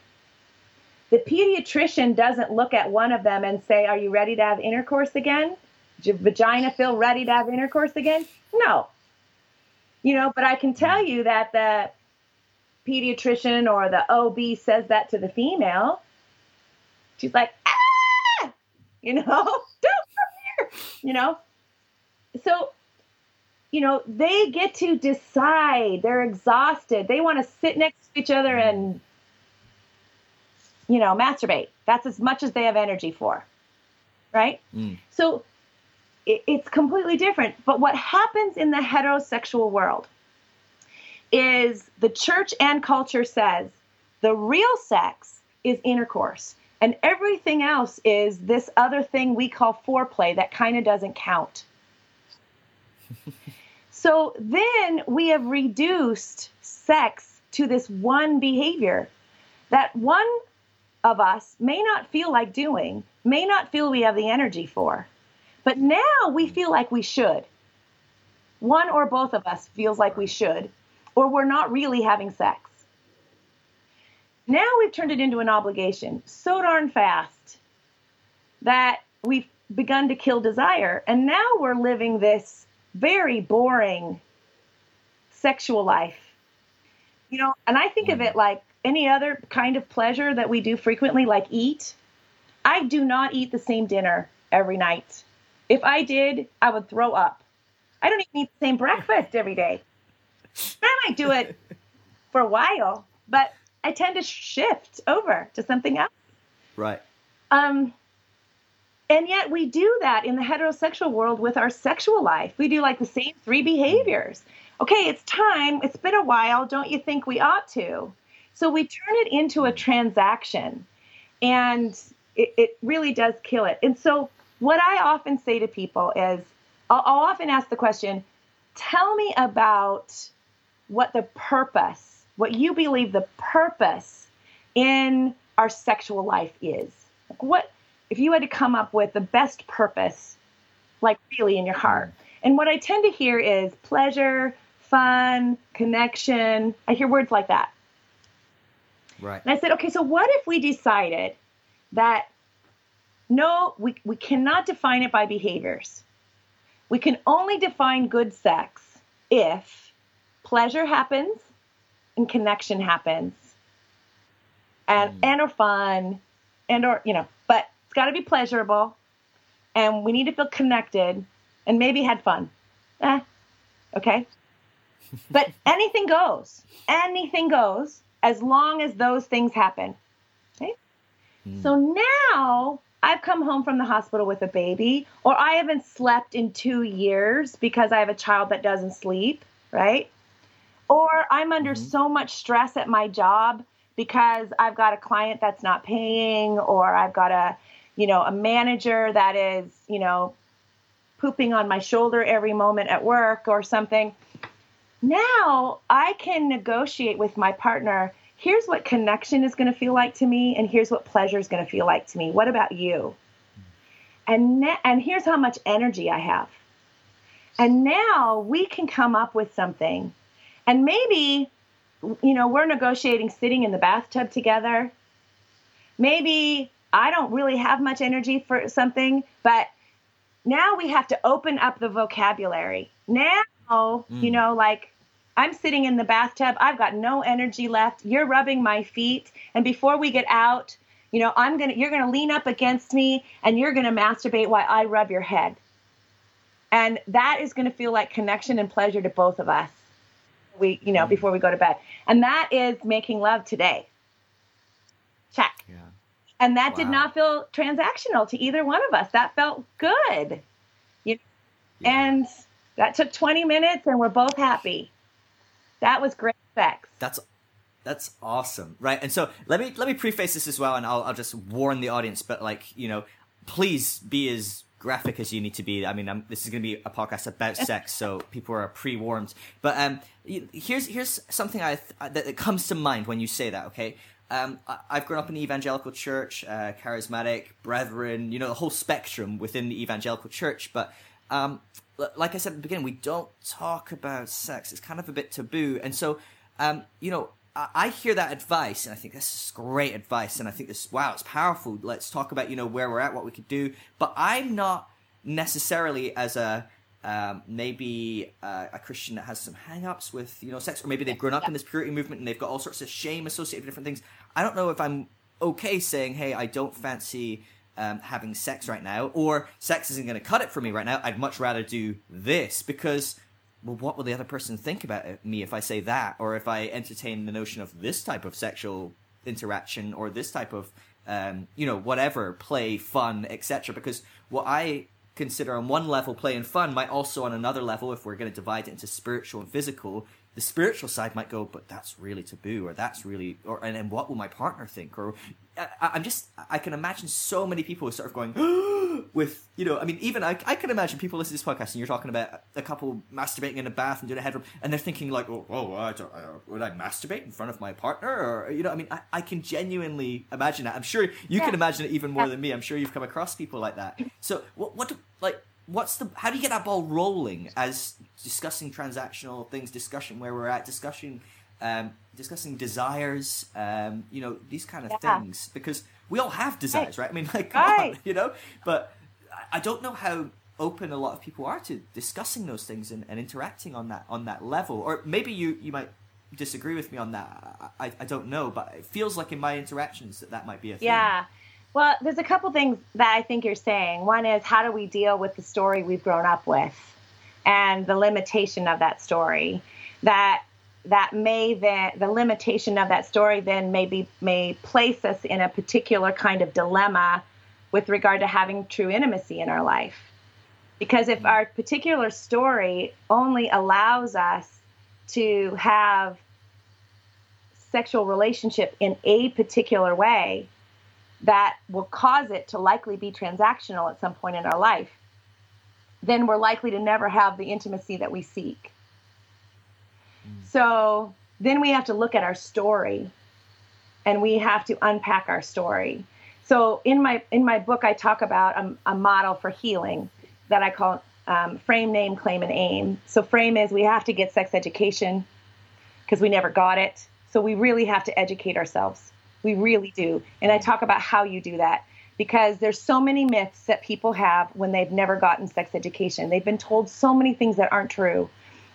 The pediatrician doesn't look at one of them and say, Are you ready to have intercourse again? Does your vagina feel ready to have intercourse again? No. You know, but I can tell you that the pediatrician or the OB says that to the female. She's like, ah! you know, don't come here, you know. So, you know, they get to decide. They're exhausted. They want to sit next to each other and, you know, masturbate. That's as much as they have energy for, right? Mm. So it, it's completely different. But what happens in the heterosexual world is the church and culture says the real sex is intercourse. And everything else is this other thing we call foreplay that kind of doesn't count. so then we have reduced sex to this one behavior that one of us may not feel like doing, may not feel we have the energy for. But now we feel like we should. One or both of us feels like we should, or we're not really having sex. Now we've turned it into an obligation so darn fast that we've begun to kill desire. And now we're living this very boring sexual life. You know, and I think of mm. it like any other kind of pleasure that we do frequently, like eat. I do not eat the same dinner every night. If I did, I would throw up. I don't even eat the same breakfast every day. I might do it for a while, but I tend to shift over to something else. Right. Um, and yet we do that in the heterosexual world with our sexual life. We do like the same three behaviors. Okay, it's time. It's been a while. Don't you think we ought to? So we turn it into a transaction, and it, it really does kill it. And so what I often say to people is, I'll, I'll often ask the question, "Tell me about what the purpose what you believe the purpose in our sexual life is. Like what if you had to come up with the best purpose, like really in your heart? And what I tend to hear is pleasure, fun, connection. I hear words like that. Right. And I said, okay, so what if we decided that no, we, we cannot define it by behaviors. We can only define good sex if pleasure happens and connection happens and mm. and or fun and or you know but it's got to be pleasurable and we need to feel connected and maybe had fun eh, okay but anything goes anything goes as long as those things happen okay mm. so now I've come home from the hospital with a baby, or I haven't slept in two years because I have a child that doesn't sleep, right? Or I'm under mm-hmm. so much stress at my job because I've got a client that's not paying or I've got a, you know, a manager that is, you know, pooping on my shoulder every moment at work or something. Now I can negotiate with my partner. Here's what connection is going to feel like to me, and here's what pleasure is going to feel like to me. What about you? And ne- and here's how much energy I have. And now we can come up with something and maybe, you know, we're negotiating sitting in the bathtub together. Maybe I don't really have much energy for something, but now we have to open up the vocabulary. Now, mm. you know, like I'm sitting in the bathtub, I've got no energy left. You're rubbing my feet, and before we get out, you know, I'm going to you're going to lean up against me and you're going to masturbate while I rub your head. And that is going to feel like connection and pleasure to both of us. We, you know, mm. before we go to bed. And that is making love today. Check. Yeah. And that wow. did not feel transactional to either one of us. That felt good. You, yeah. And that took 20 minutes and we're both happy. That was great sex. That's that's awesome, right? And so let me let me preface this as well, and I'll I'll just warn the audience, but like you know, please be as graphic as you need to be. I mean, I'm, this is going to be a podcast about sex, so people are pre-warmed. But um, here's here's something I th- that, that comes to mind when you say that. Okay, um, I, have grown up in the evangelical church, uh, charismatic, brethren, you know, the whole spectrum within the evangelical church. But um, like I said at the beginning, we don't talk about sex. It's kind of a bit taboo. And so, um, you know, I, I hear that advice and I think this is great advice. And I think this, wow, it's powerful. Let's talk about, you know, where we're at, what we could do. But I'm not necessarily as a um, maybe uh, a Christian that has some hang-ups with you know sex, or maybe they've grown up in this purity movement and they've got all sorts of shame associated with different things. I don't know if I'm okay saying, "Hey, I don't fancy um, having sex right now," or "Sex isn't going to cut it for me right now. I'd much rather do this," because well, what will the other person think about me if I say that, or if I entertain the notion of this type of sexual interaction or this type of um, you know whatever play, fun, etc. Because what I consider on one level play and fun might also on another level, if we're going to divide it into spiritual and physical, the spiritual side might go, but that's really taboo, or that's really, or and, and what will my partner think? Or I, am just, I can imagine so many people sort of going with, you know, I mean, even I, I can imagine people listening to this podcast and you're talking about a couple masturbating in a bath and doing a headroom and they're thinking like, oh, oh I don't, uh, would I masturbate in front of my partner? Or, you know, I mean, I, I can genuinely imagine that. I'm sure you yeah. can imagine it even more yeah. than me. I'm sure you've come across people like that. So what, what, like, what's the how do you get that ball rolling as discussing transactional things discussion where we're at discussion um, discussing desires um, you know these kind of yeah. things because we all have desires right, right? i mean like right. on you know but i don't know how open a lot of people are to discussing those things and, and interacting on that on that level or maybe you you might disagree with me on that I, I don't know but it feels like in my interactions that that might be a thing yeah well, there's a couple things that I think you're saying. One is how do we deal with the story we've grown up with and the limitation of that story that that may then the limitation of that story then maybe may place us in a particular kind of dilemma with regard to having true intimacy in our life. Because if our particular story only allows us to have sexual relationship in a particular way, that will cause it to likely be transactional at some point in our life, then we're likely to never have the intimacy that we seek. Mm. So then we have to look at our story and we have to unpack our story. So in my in my book, I talk about a, a model for healing that I call um, frame, name, claim, and aim. So frame is we have to get sex education because we never got it. So we really have to educate ourselves. We really do. And I talk about how you do that because there's so many myths that people have when they've never gotten sex education. They've been told so many things that aren't true.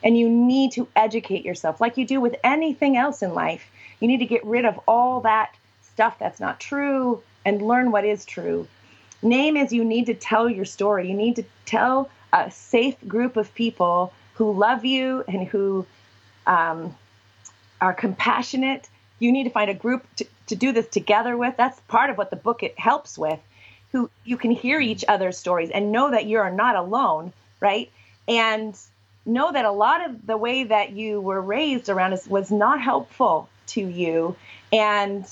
And you need to educate yourself like you do with anything else in life. You need to get rid of all that stuff that's not true and learn what is true. Name is you need to tell your story. You need to tell a safe group of people who love you and who um, are compassionate you need to find a group to, to do this together with. That's part of what the book it helps with. Who you can hear each other's stories and know that you're not alone, right? And know that a lot of the way that you were raised around us was not helpful to you and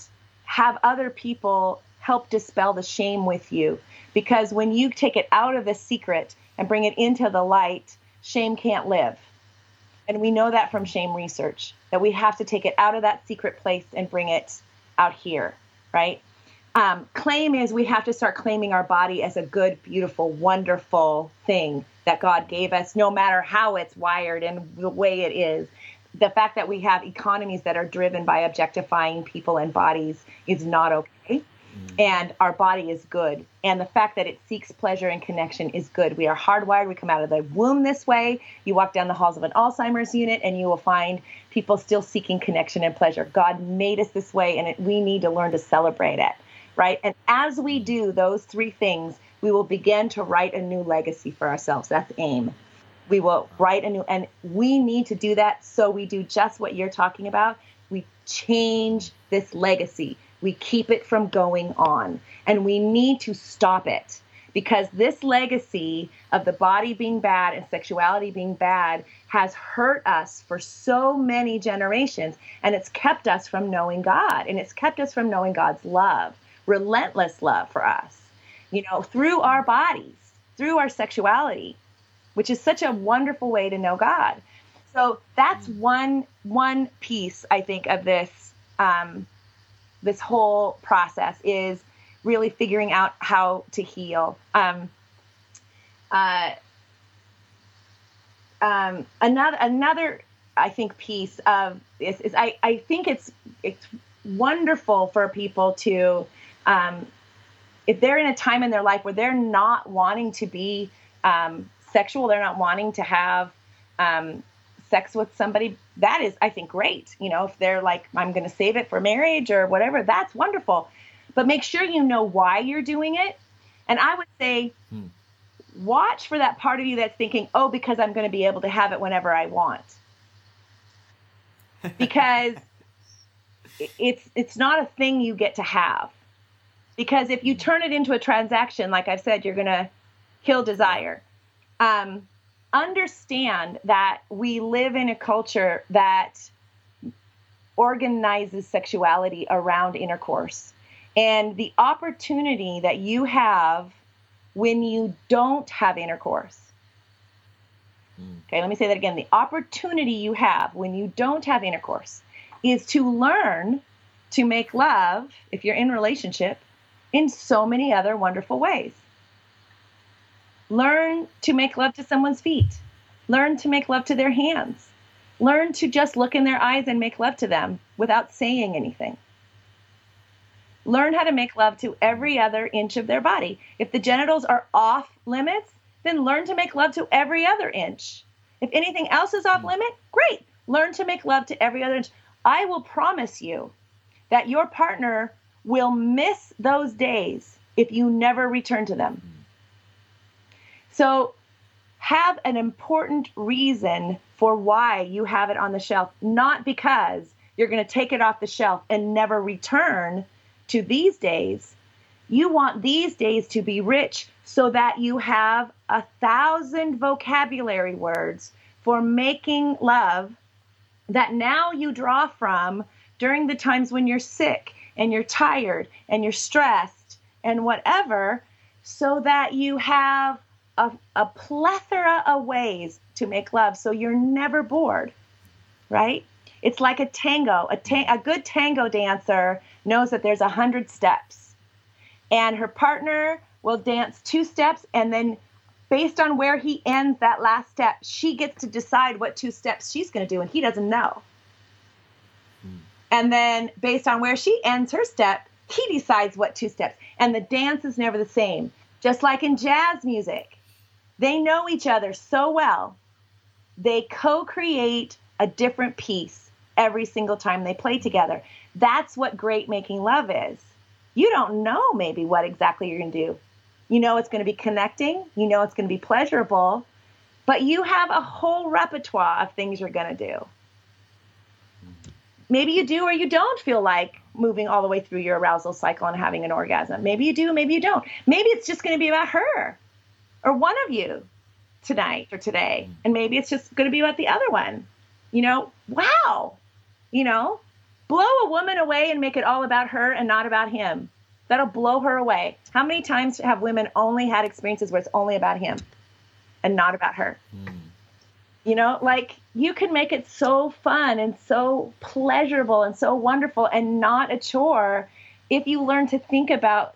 have other people help dispel the shame with you. Because when you take it out of the secret and bring it into the light shame can't live. And we know that from shame research that we have to take it out of that secret place and bring it out here, right? Um, claim is we have to start claiming our body as a good, beautiful, wonderful thing that God gave us, no matter how it's wired and the way it is. The fact that we have economies that are driven by objectifying people and bodies is not okay. Mm. and our body is good. And the fact that it seeks pleasure and connection is good. We are hardwired. We come out of the womb this way. You walk down the halls of an Alzheimer's unit, and you will find people still seeking connection and pleasure. God made us this way, and it, we need to learn to celebrate it, right? And as we do those three things, we will begin to write a new legacy for ourselves. That's aim. We will write a new, and we need to do that so we do just what you're talking about. We change this legacy we keep it from going on. And we need to stop it because this legacy of the body being bad and sexuality being bad has hurt us for so many generations and it's kept us from knowing God and it's kept us from knowing God's love, relentless love for us. You know, through our bodies, through our sexuality, which is such a wonderful way to know God. So that's one one piece I think of this um, this whole process is really figuring out how to heal. Um, uh, um, another another I think piece of this is I, I think it's it's wonderful for people to um, if they're in a time in their life where they're not wanting to be um, sexual, they're not wanting to have um, sex with somebody, that is, I think, great. You know, if they're like, I'm going to save it for marriage or whatever, that's wonderful. But make sure you know why you're doing it. And I would say, hmm. watch for that part of you that's thinking, oh, because I'm going to be able to have it whenever I want. Because it's it's not a thing you get to have. Because if you turn it into a transaction, like I've said, you're going to kill desire. Um, understand that we live in a culture that organizes sexuality around intercourse. And the opportunity that you have when you don't have intercourse. Hmm. Okay, let me say that again. The opportunity you have when you don't have intercourse is to learn to make love, if you're in relationship, in so many other wonderful ways. Learn to make love to someone's feet. Learn to make love to their hands. Learn to just look in their eyes and make love to them without saying anything. Learn how to make love to every other inch of their body. If the genitals are off limits, then learn to make love to every other inch. If anything else is off limit, great. Learn to make love to every other inch. I will promise you that your partner will miss those days if you never return to them. So have an important reason for why you have it on the shelf, not because you're going to take it off the shelf and never return to these days. You want these days to be rich so that you have a thousand vocabulary words for making love that now you draw from during the times when you're sick and you're tired and you're stressed and whatever, so that you have a, a plethora of ways to make love so you're never bored, right? It's like a tango. A, ta- a good tango dancer knows that there's a hundred steps, and her partner will dance two steps, and then based on where he ends that last step, she gets to decide what two steps she's going to do, and he doesn't know. And then based on where she ends her step, he decides what two steps, and the dance is never the same. Just like in jazz music, they know each other so well, they co create a different piece every single time they play together. That's what great making love is. You don't know maybe what exactly you're going to do. You know it's going to be connecting, you know it's going to be pleasurable, but you have a whole repertoire of things you're going to do. Maybe you do or you don't feel like moving all the way through your arousal cycle and having an orgasm. Maybe you do, maybe you don't. Maybe it's just going to be about her or one of you tonight or today. And maybe it's just going to be about the other one. You know, wow. You know, blow a woman away and make it all about her and not about him. That'll blow her away. How many times have women only had experiences where it's only about him and not about her? Mm. You know, like you can make it so fun and so pleasurable and so wonderful and not a chore if you learn to think about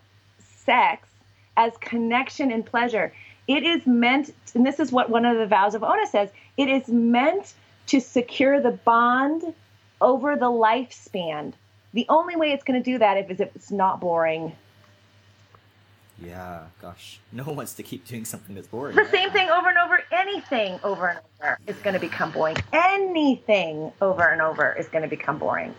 sex as connection and pleasure. It is meant, and this is what one of the vows of Ona says it is meant to secure the bond over the lifespan. The only way it's going to do that if, is if it's not boring Yeah, gosh. No one wants to keep doing something that's boring. the same thing over and over. Anything over and over is going to become boring. Anything over and over is going to become boring.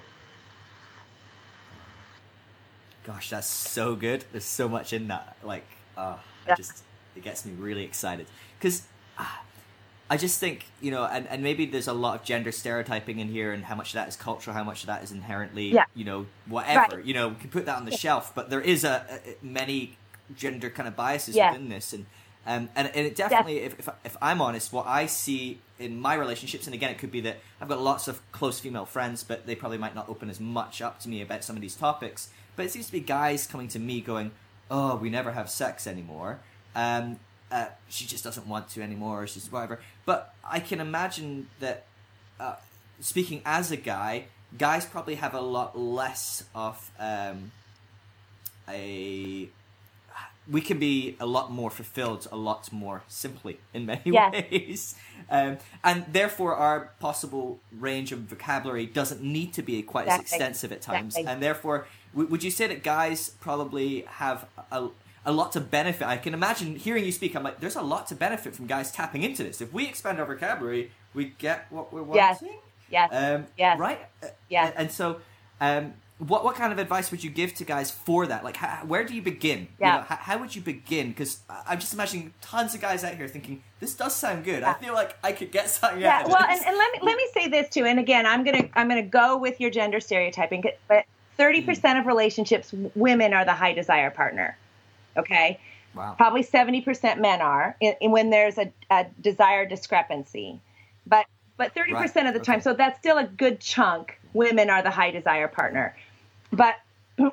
Gosh, that's so good. There's so much in that. Like, uh, Yeah. I just it gets me really excited because uh, I just think you know, and, and maybe there's a lot of gender stereotyping in here, and how much of that is cultural, how much of that is inherently, Yeah. you know, whatever. Right. You know, we can put that on the shelf, but there is a, a many gender kind of biases Yeah. within this, and um, and and it definitely, if, if if I'm honest, what I see in my relationships, and again, it could be that I've got lots of close female friends, but they probably might not open as much up to me about some of these topics. But it seems to be guys coming to me going, "Oh, we never have sex anymore." Um, uh, she just doesn't want to anymore. Or she's whatever. But I can imagine that, uh, speaking as a guy, guys probably have a lot less of um, a. We can be a lot more fulfilled, a lot more simply in many Yes. ways, um, and therefore our possible range of vocabulary doesn't need to be quite as extensive at times, Exactly. and therefore, w- would you say that guys probably have a, a lot to benefit? I can imagine hearing you speak. I'm like, there's a lot to benefit from guys tapping into this. If we expand our vocabulary, we get what we're wanting. Yes. Um, Yes. Right. Yes. And so, um, what what kind of advice would you give to guys for that? Like, how, where do you begin? Yeah. You know, how, how would you begin? Because I'm just imagining tons of guys out here thinking this does sound good. I feel like I could get something yeah out of well and, and let me let me say this too and again i'm gonna i'm gonna go with your gender stereotyping but 30% of relationships women are the high desire partner okay wow. probably 70% men are in, in when there's a, a desire discrepancy but but 30% Right, of the time okay. so that's still a good chunk women are the high desire partner but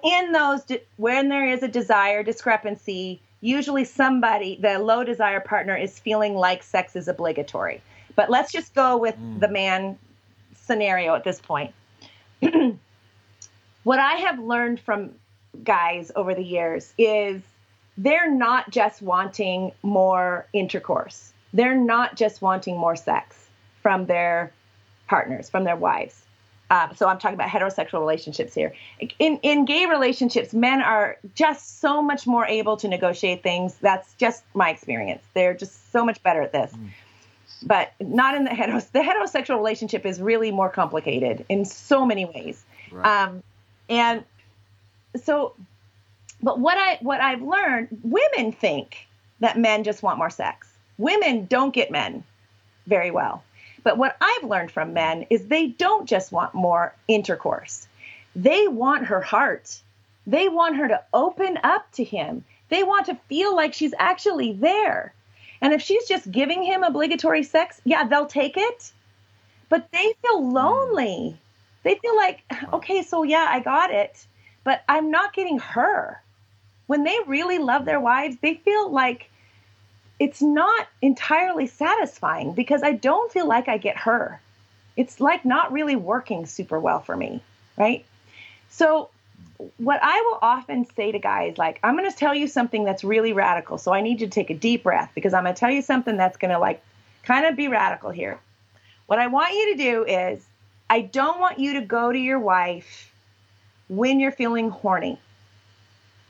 in those when there is a desire discrepancy usually somebody the low desire partner is feeling like sex is obligatory. But let's just go with Mm. the man scenario at this point. What i have learned from guys over the years is they're not just wanting more intercourse. They're not just wanting more sex from their partners from their wives uh, so I'm talking about heterosexual relationships here. In in gay relationships, men are just so much more able to negotiate things. That's just my experience. They're just so much better at this. But not in the heteros. The heterosexual relationship is really more complicated in so many ways. Right. Um, and so, but what I what I've learned, women think that men just want more sex. Women don't get men very well. But what I've learned from men is they don't just want more intercourse. They want her heart. They want her to open up to him. They want to feel like she's actually there. And if she's just giving him obligatory sex, yeah, they'll take it. But they feel hmm. lonely. They feel like, okay, so yeah, I got it, but I'm not getting her. When they really love their wives, they feel like it's not entirely satisfying because I don't feel like I get her. It's like not really working super well for me, right? So, what I will often say to guys, like, I'm going to tell you something that's really radical. So, I need you to take a deep breath because I'm going to tell you something that's going to, like, kind of be radical here. What I want you to do is, I don't want you to go to your wife when you're feeling horny,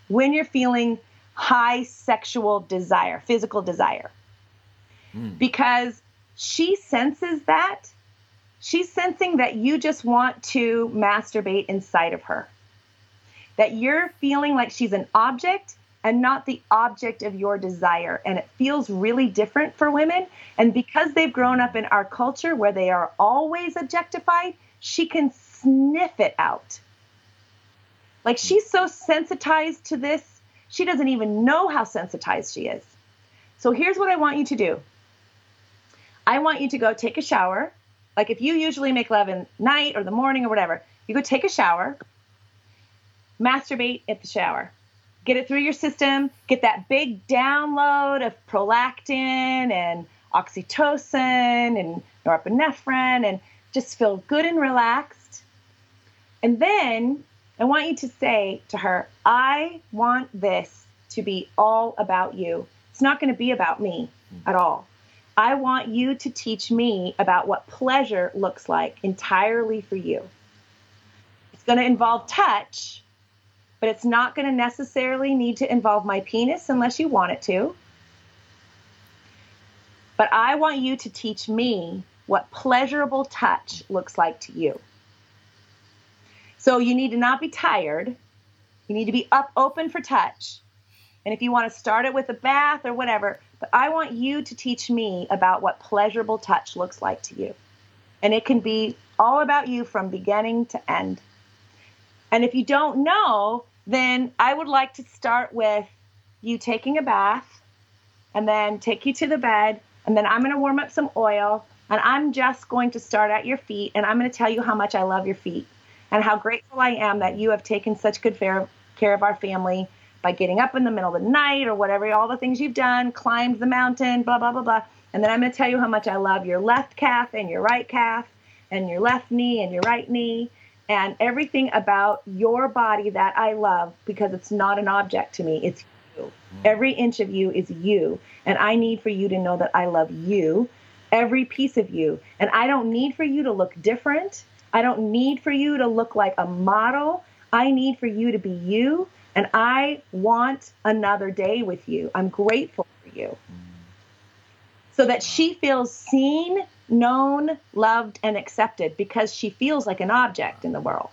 when you're feeling high sexual desire, physical desire, Mm. because she senses that. She's sensing that you just want to masturbate inside of her, that you're feeling like she's an object and not the object of your desire. And it feels really different for women. And because they've grown up in our culture where they are always objectified, she can sniff it out. Like she's so sensitized to this, she doesn't even know how sensitized she is. So here's what I want you to do I want you to go take a shower. Like if you usually make love in night or the morning or whatever, you go take a shower, masturbate at the shower. Get it through your system, get that big download of prolactin and oxytocin and norepinephrine and just feel good and relaxed. And then I want you to say to her, I want this to be all about you. It's not going to be about me mm. at all. I want you to teach me about what pleasure looks like entirely for you. It's going to involve touch, but but it's not going to necessarily need to involve my penis unless you want it to. But I want you to teach me what pleasurable touch looks like to you. So you need to not be tired. You need to be up open for touch. And if you want to start it with a bath or whatever, but I want you to teach me about what pleasurable touch looks like to you. And it can be all about you from beginning to end. And if you don't know, then I would like to start with you taking a bath and then take you to the bed. And then I'm going to warm up some oil and I'm just going to start at your feet and I'm going to tell you how much I love your feet and how grateful I am that you have taken such good care of our family by getting up in the middle of the night or whatever, all the things you've done, climbed the mountain, blah, blah, blah, blah. And then I'm going to tell you how much I love your left calf and your right calf and your left knee and your right knee and everything about your body that I love because it's not an object to me. It's you. Mm. Every inch of you is you. And I need for you to know that I love you, every piece of you. And I don't need for you to look different. I don't need for you to look like a model. I need for you to be you. And I want another day with you. I'm grateful for you. So that she feels seen known, loved, and accepted because she feels like an object in the world.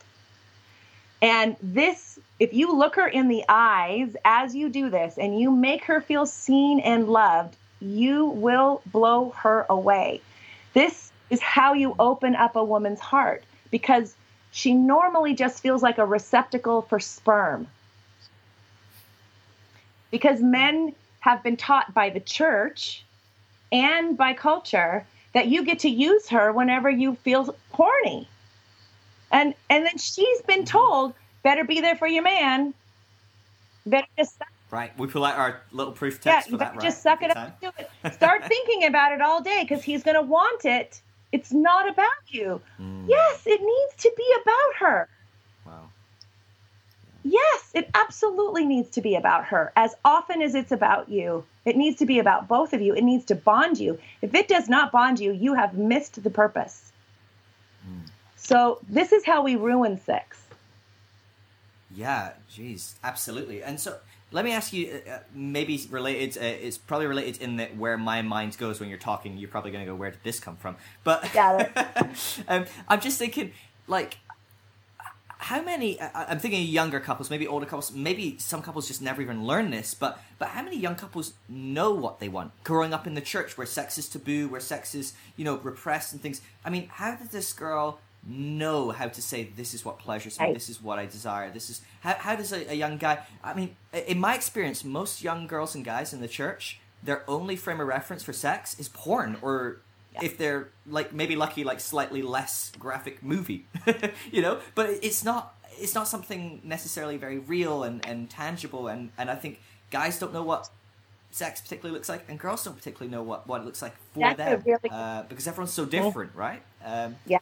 And this, if you look her in the eyes as you do this and you make her feel seen and loved, you will blow her away. This is how you open up a woman's heart because she normally just feels like a receptacle for sperm. Because men have been taught by the church and by culture that you get to use her whenever you feel horny. And and then she's been told, better be there for your man. Better just suck. Right. We pull out our little proof text yeah, you better just suck it up do it. Start thinking about it all day because he's gonna want it. It's not about you. Mm. Yes, it needs to be about her. Wow. Yes, it absolutely needs to be about her as often as it's about you. It needs to be about both of you. It needs to bond you. If it does not bond you, you have missed the purpose. Mm. So, this is how we ruin sex. Yeah, geez, absolutely. And so, let me ask you, uh, uh maybe related. Uh, it's probably related in that where my mind goes when you're talking. You're probably going to go, "Where did this come from?" But um, I'm just thinking, like, how many i'm thinking younger couples maybe older couples maybe some couples just never even learn this but but how many young couples know what they want growing up in the church where sex is taboo where sex is you know repressed and things i mean how did this girl know how to say this is what pleasures me. This is what i desire. This is how, how does a, a young guy i mean in my experience most young girls and guys in the church their only frame of reference for sex is porn or yeah. if they're like maybe lucky like slightly less graphic movie you know? But it's not it's not something necessarily very real and, and tangible and, and i think guys don't know what sex particularly looks like and girls don't particularly know what, what it looks like for That's them really uh, because everyone's so different right? Um, yeah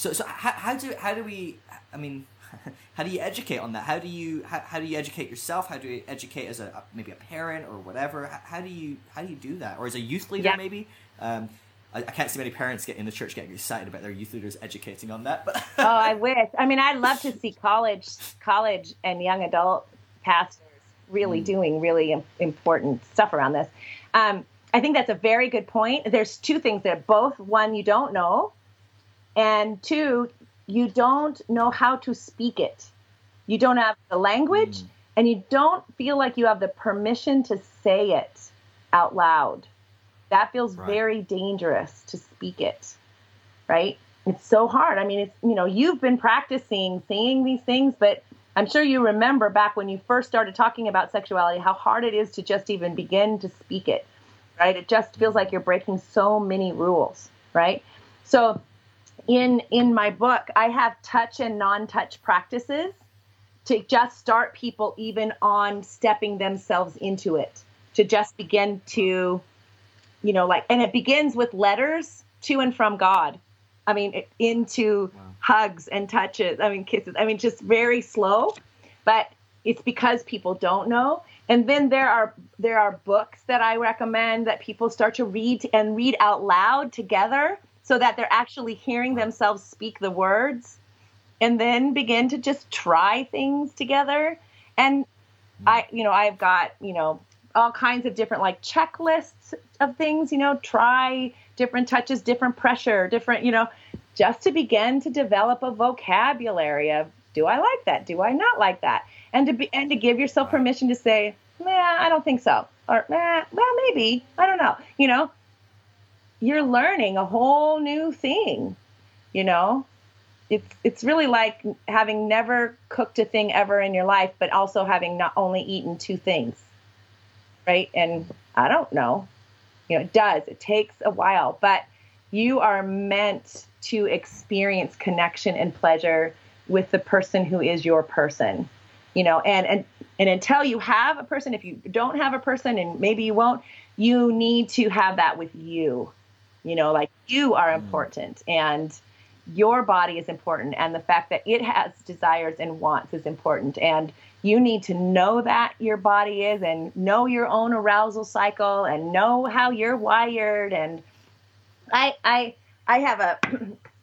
so so how, how do how do we i mean how do you educate on that how do you how, how do you educate yourself how do you educate as a maybe a parent or whatever how, how do you how do you do that or as a youth leader yeah. maybe um, I, can't see many parents get in the church getting excited about their youth leaders educating on that. But oh, I wish. I mean, I'd love to see college, college and young adult pastors really mm. doing really important stuff around this. Um, I think that's a very good point. There's two things there. Both one, you don't know, and two, you don't know how to speak it. You don't have the language, mm. and you don't feel like you have the permission to say it out loud. That feels right. very dangerous to speak it, right? It's so hard. I mean, it's, you know, you've been practicing saying these things, but I'm sure you remember back when you first started talking about sexuality, how hard it is to just even begin to speak it, right? It just feels like you're breaking so many rules, right? So, in in my book, I have touch and non-touch practices to just start people even on stepping themselves into it, to just begin to you know, like, and it begins with letters to and from God. I mean, into wow. hugs and touches. I mean, kisses. I mean, just very slow, but it's because people don't know. And then there are there are books that I recommend that people start to read and read out loud together, so that they're actually hearing themselves speak the words, and then begin to just try things together. and I, you know, I've got, you know, all kinds of different like checklists of things, you know, try different touches, different pressure, different, you know, just to begin to develop a vocabulary of do I like that? Do I not like that? And to be and to give yourself permission to say, nah, I don't think so. Or nah, well maybe. I don't know. You know, you're learning a whole new thing, you know? It's it's really like having never cooked a thing ever in your life, but also having not only eaten two things. Right? And I don't know. You know, it does. It takes a while, but you are meant to experience connection and pleasure with the person who is your person you know and and and until you have a person if you don't have a person and maybe you won't you need to have that with you you know like you are mm-hmm. important and your body is important and the fact that it has desires and wants is important and you need to know that your body is and know your own arousal cycle and know how you're wired and i i i have a,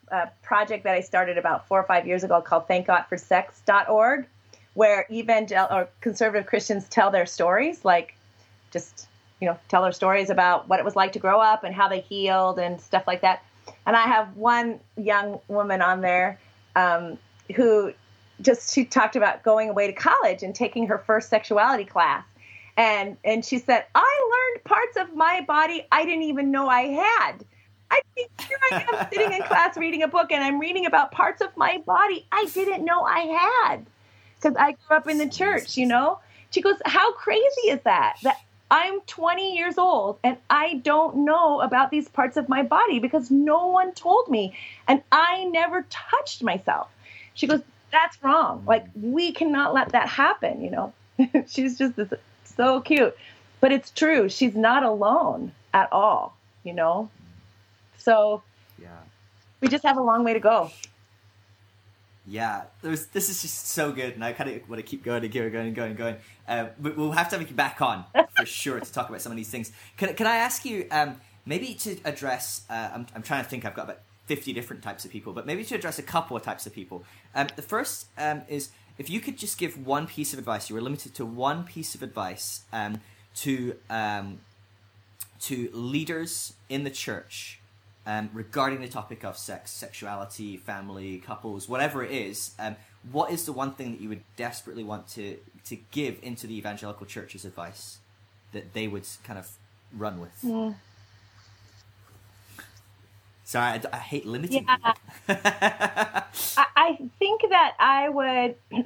a project that i started about four or five years ago called thankgodforsex.org where evangel or conservative christians tell their stories like just you know tell their stories about what it was like to grow up and how they healed and stuff like that and I have one young woman on there um, who just she talked about going away to college and taking her first sexuality class. And and she said, I learned parts of my body I didn't even know I had. I think here I am sitting in class reading a book and I'm reading about parts of my body I didn't know I had. Because I grew up in the church, you know? She goes, How crazy is that? That I'm 20 years old and I don't know about these parts of my body because no one told me and I never touched myself. She goes, That's wrong. Like, we cannot let that happen, you know? She's just this, so cute. But it's true. She's not alone at all, you know? So, yeah. We just have a long way to go. Yeah, was, this is just so good, and I kind of want to keep going and going and going and going. Uh, but we'll have to have you back on for sure to talk about some of these things. Can, can I ask you um, maybe to address? Uh, I'm, I'm trying to think. I've got about fifty different types of people, but maybe to address a couple of types of people. Um, the first um, is if you could just give one piece of advice. You were limited to one piece of advice um, to um, to leaders in the church um, regarding the topic of sex, sexuality, family, couples, whatever it is, um, what is the one thing that you would desperately want to to give into the evangelical church's advice that they would kind of run with? Yeah. Sorry, I, I, hate limiting. Yeah. I, I think that I would.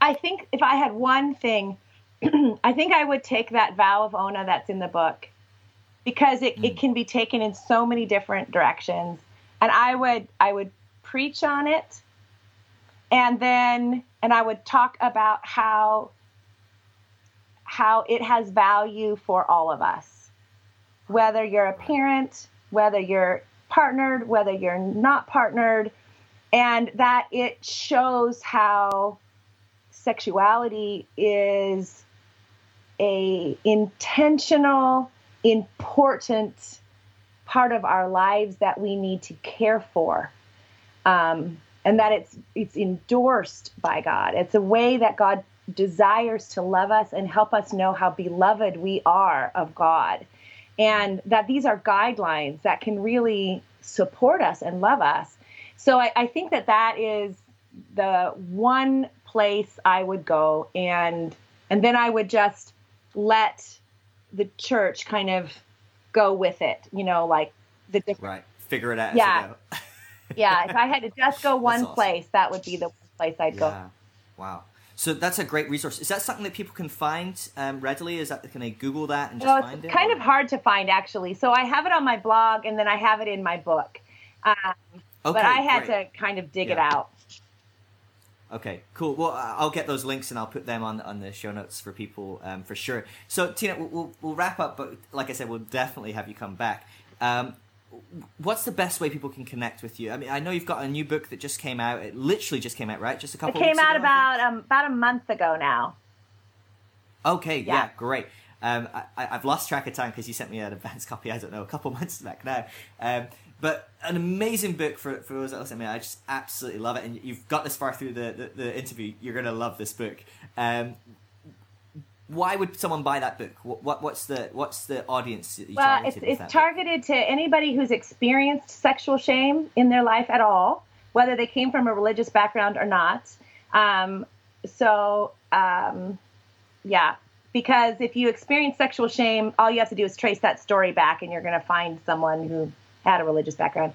I think if I had one thing, I think I would take that vow of Ona that's in the book because it, mm. it can be taken in so many different directions. And I would I would preach on it and then and I would talk about how how it has value for all of us. Whether you're a parent, whether you're partnered, whether you're not partnered, and that it shows how sexuality is a intentional important part of our lives that we need to care for. Um, and that it's it's endorsed by God. It's a way that God desires to love us and help us know how beloved we are of God. And that these are guidelines that can really support us and love us. So I, I think that that is the one place I would go and and then I would just let the church kind of go with it, you know, like the different. Right. Figure it out. Yeah. yeah. If I had to just go one awesome. place, that would be the place I'd yeah. go. Wow. So that's a great resource. Is that something that people can find um, readily? Is that can they Google that and just well, find it? It's kind or? of hard to find actually. So I have it on my blog and then I have it in my book. Um, okay, but I had great. to kind of dig yeah. it out. Okay, cool. Well, I'll get those links and I'll put them on on the show notes for people um, for sure. So, Tina, we'll, we'll, we'll wrap up, but like I said, we'll definitely have you come back. Um, what's the best way people can connect with you? I mean, I know you've got a new book that just came out. It literally just came out, right? Just a couple. It came out ago, about um, about a month ago now. Okay. Yeah. yeah great. Um, I, have lost track of time because you sent me an advance copy. I don't know a couple months back now. Um, but an amazing book for, for those that listen to me. I just absolutely love it. And you've got this far through the, the, the interview. You're going to love this book. Um, why would someone buy that book? What, what, what's the what's the audience? well, it's, it's targeted book? to anybody who's experienced sexual shame in their life at all, whether they came from a religious background or not. Um, so um, yeah, because if you experience sexual shame, all you have to do is trace that story back, and you're going to find someone who had a religious background.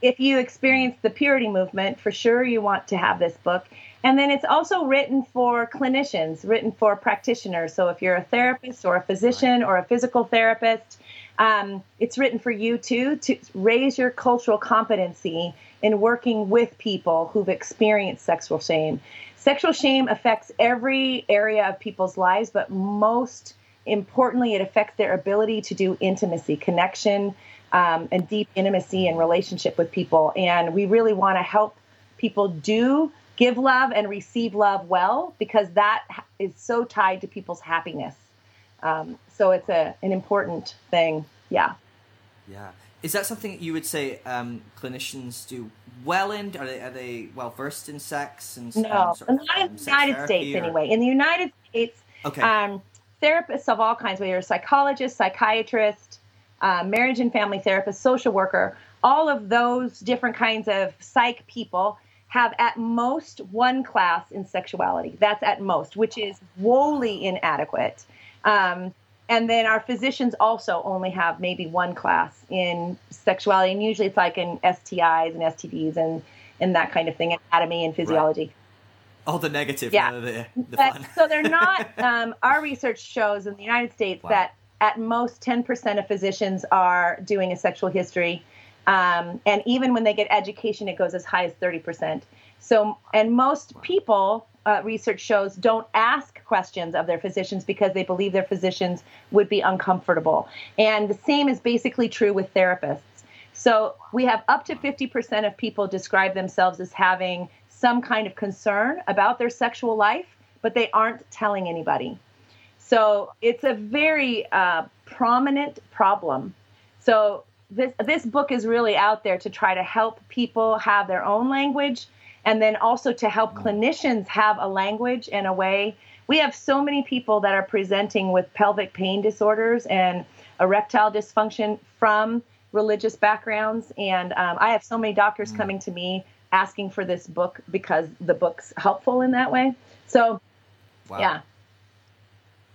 If you experience the purity movement, for sure you want to have this book. And then it's also written for clinicians, written for practitioners. So if you're a therapist or a physician or a physical therapist, um, it's written for you too to raise your cultural competency in working with people who've experienced sexual shame. Sexual shame affects every area of people's lives, but most importantly, it affects their ability to do intimacy, connection, um, and deep intimacy and relationship with people. And we really want to help people do give love and receive love well because that is so tied to people's happiness. Um, so it's a an important thing. Yeah. Yeah. Is that something you would say um, clinicians do well in? Are they, are they well versed in sex and no? Um, not in the United States, or? anyway. In the United States, okay. Um, therapists of all kinds, whether you're a psychologist, psychiatrist, uh, marriage and family therapist, social worker, all of those different kinds of psych people have at most one class in sexuality. That's at most, which is woefully inadequate. Um, and then our physicians also only have maybe one class in sexuality, and usually it's like in STIs and STDs and and that kind of thing, anatomy and physiology. Right. All the negative, yeah. The, the but, so they're not. Um, our research shows in the United States wow. that at most 10% of physicians are doing a sexual history um, and even when they get education, it goes as high as 30%. So, and most people, uh, research shows, don't ask questions of their physicians because they believe their physicians would be uncomfortable. And the same is basically true with therapists. So, we have up to 50% of people describe themselves as having some kind of concern about their sexual life, but they aren't telling anybody. So, it's a very uh, prominent problem. So, this this book is really out there to try to help people have their own language and then also to help mm. clinicians have a language in a way we have so many people that are presenting with pelvic pain disorders and erectile dysfunction from religious backgrounds and um, i have so many doctors mm. coming to me asking for this book because the book's helpful in that way so wow. yeah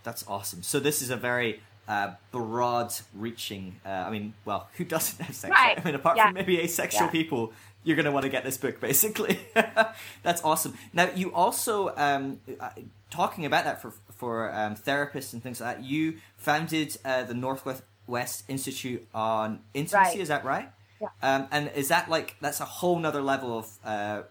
that's awesome so this is a very uh, broad reaching. Uh, I mean, well, who doesn't have sex? Right. I mean, apart yeah. from maybe asexual yeah. people, you're going to want to get this book, basically. That's awesome. Now, you also, um, uh, talking about that for, for um, therapists and things like that, you founded uh, the Northwest West Institute on Intimacy, right. is that right? Yeah. Um, and is that like, that's a whole nother level of uh,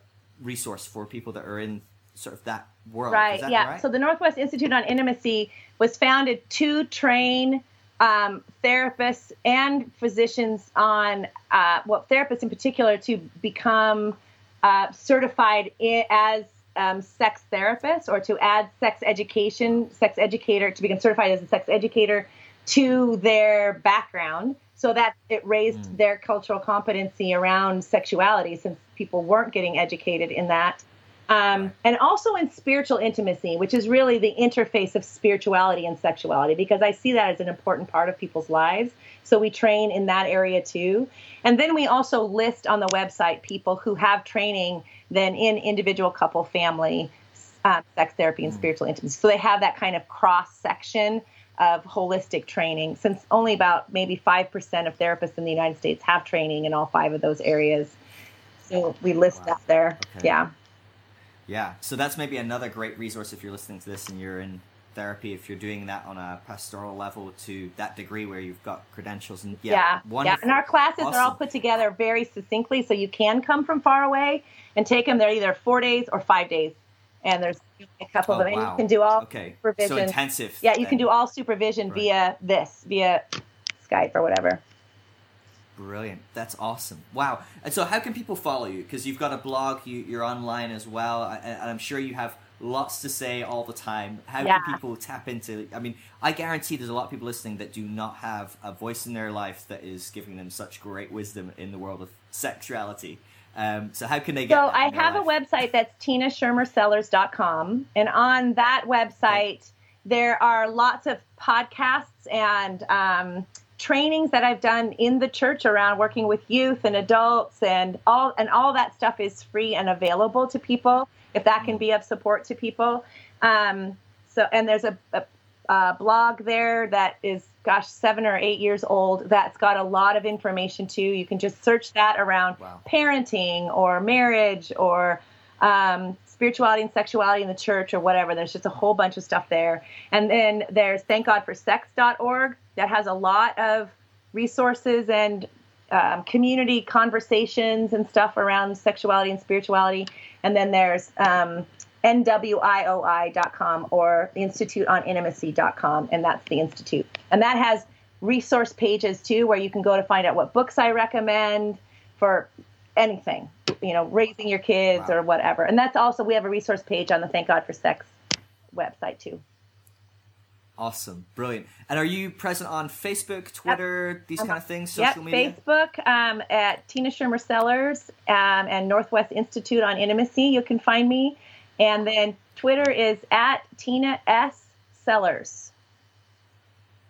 resource for people that are in sort of that world. Right. Yeah. Right? So the Northwest Institute on Intimacy was founded to train um, therapists and physicians on uh, well, therapists in particular to become uh, certified in, as um, sex therapists or to add sex education, sex educator to become certified as a sex educator to their background so that it raised mm. their cultural competency around sexuality since people weren't getting educated in that um, and also in spiritual intimacy, which is really the interface of spirituality and sexuality, because I see that as an important part of people's lives. So we train in that area too. And then we also list on the website people who have training then in individual, couple, family, um, sex therapy, and mm. spiritual intimacy. So they have that kind of cross section of holistic training, since only about maybe 5% of therapists in the United States have training in all five of those areas. So we list wow. that there. Okay. Yeah. Yeah, so that's maybe another great resource if you're listening to this and you're in therapy. If you're doing that on a pastoral level to that degree where you've got credentials and yeah, yeah, yeah. and our classes awesome. are all put together very succinctly, so you can come from far away and take them. They're either four days or five days, and there's a couple oh, of them. Wow. And you can do all okay. supervision. So intensive. Yeah, you then. can do all supervision right. via this, via Skype or whatever. Brilliant. That's awesome. Wow. And so, how can people follow you? Because you've got a blog, you, are online as well, and I'm sure you have lots to say all the time. How Yeah. can people tap into? I mean, I guarantee there's a lot of people listening that do not have a voice in their life that is giving them such great wisdom in the world of sexuality. Um, so how can they get? So I have a website that's tinaschermersellers.com. And on that website, there are lots of podcasts and um, trainings that I've done in the church around working with youth and adults and all and all that stuff is free and available to people if that can be of support to people. Um, so and there's a, a, a blog there that is gosh seven or eight years old that's got a lot of information too. You can just search that around Wow. parenting or marriage or um, spirituality and sexuality in the church or whatever. There's just a whole bunch of stuff there. And then there's thankgodforsex.org that has a lot of resources and um, community conversations and stuff around sexuality and spirituality. And then there's um, NWIOI.com or the Institute on Intimacy.com, and that's the Institute. And that has resource pages too where you can go to find out what books I recommend for anything, you know, raising your kids Wow. or whatever. And that's also, we have a resource page on the Thank God for Sex website too. Awesome, brilliant. And are you present on Facebook, Twitter, these kind of things, Yep, social media? Facebook um, at Tina Schermer Sellers um, and Northwest Institute on Intimacy. You can find me. And then Twitter is at Tina S. Sellers.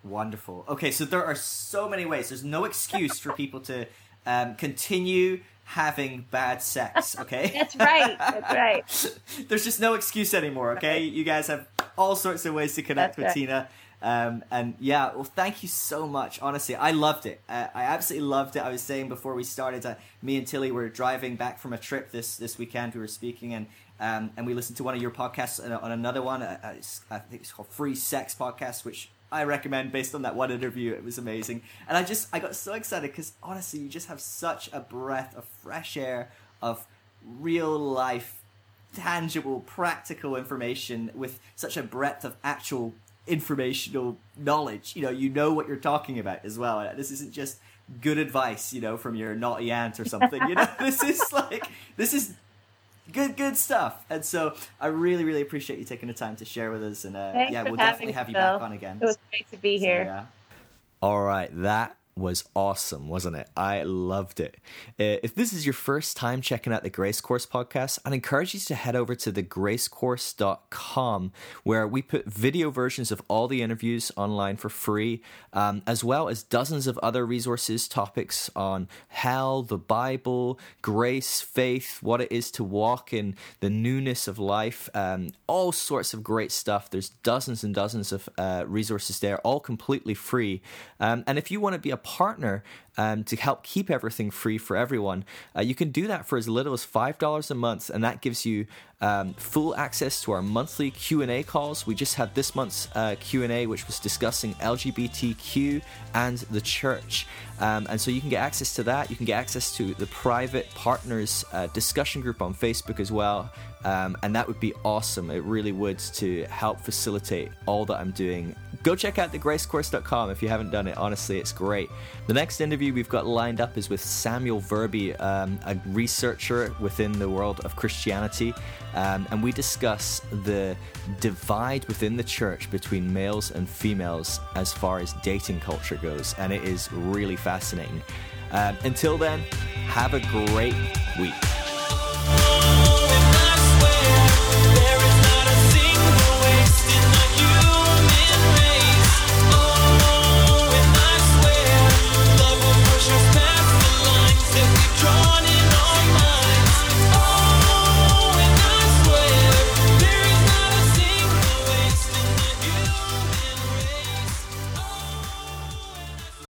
Wonderful. Okay, so there are so many ways. There's no excuse for people to um, continue having bad sex. Okay, That's right. That's right. There's just no excuse anymore. Okay, you guys have all sorts of ways to connect That's with right. Tina. Um, and yeah, well, thank you so much. Honestly, I loved it. Uh, I absolutely loved it. I was saying before we started, uh, me and Tilly were driving back from a trip this this weekend. We were speaking and. Um, and we listened to one of your podcasts on, on another one. Uh, uh, I think it's called Free Sex Podcast, which I recommend based on that one interview. It was amazing, and I just I got so excited because honestly, you just have such a breath of fresh air of real life tangible, practical information with such a breadth of actual informational knowledge. You know, you know what you're talking about as well. This isn't just good advice, you know, from your naughty aunt or something. You know, this is like this is good, good stuff. And so, I really, really appreciate you taking the time to share with us. And uh, yeah, we'll definitely have you back on again. It was great to be So, here. yeah. All right, that was awesome, wasn't it? I loved it. Uh, if this is your first time checking out the Grace Course podcast, I'd encourage you to head over to thegracecourse.com where we put video versions of all the interviews online for free, um, as well as dozens of other resources, topics on hell, the Bible, grace, faith, what it is to walk in the newness of life, um, all sorts of great stuff. There's dozens and dozens of uh, resources there, all completely free. Um, and if you want to be a partner um, to help keep everything free for everyone, uh, you can do that for as little as five dollars a month, and that gives you um, full access to our monthly Q and A calls. We just had this month's uh, Q and A, which was discussing LGBTQ and the church, um, and so you can get access to that. You can get access to the private partners uh, discussion group on Facebook as well. Um, and that would be awesome. It really would to help facilitate all that I'm doing. Go check out thegracecourse.com if you haven't done it. Honestly, it's great. The next interview we've got lined up is with Samuel Verby, um, a researcher within the world of Christianity. Um, and we discuss the divide within the church between males and females as far as dating culture goes. And it is really fascinating. Um, until then, have a great week.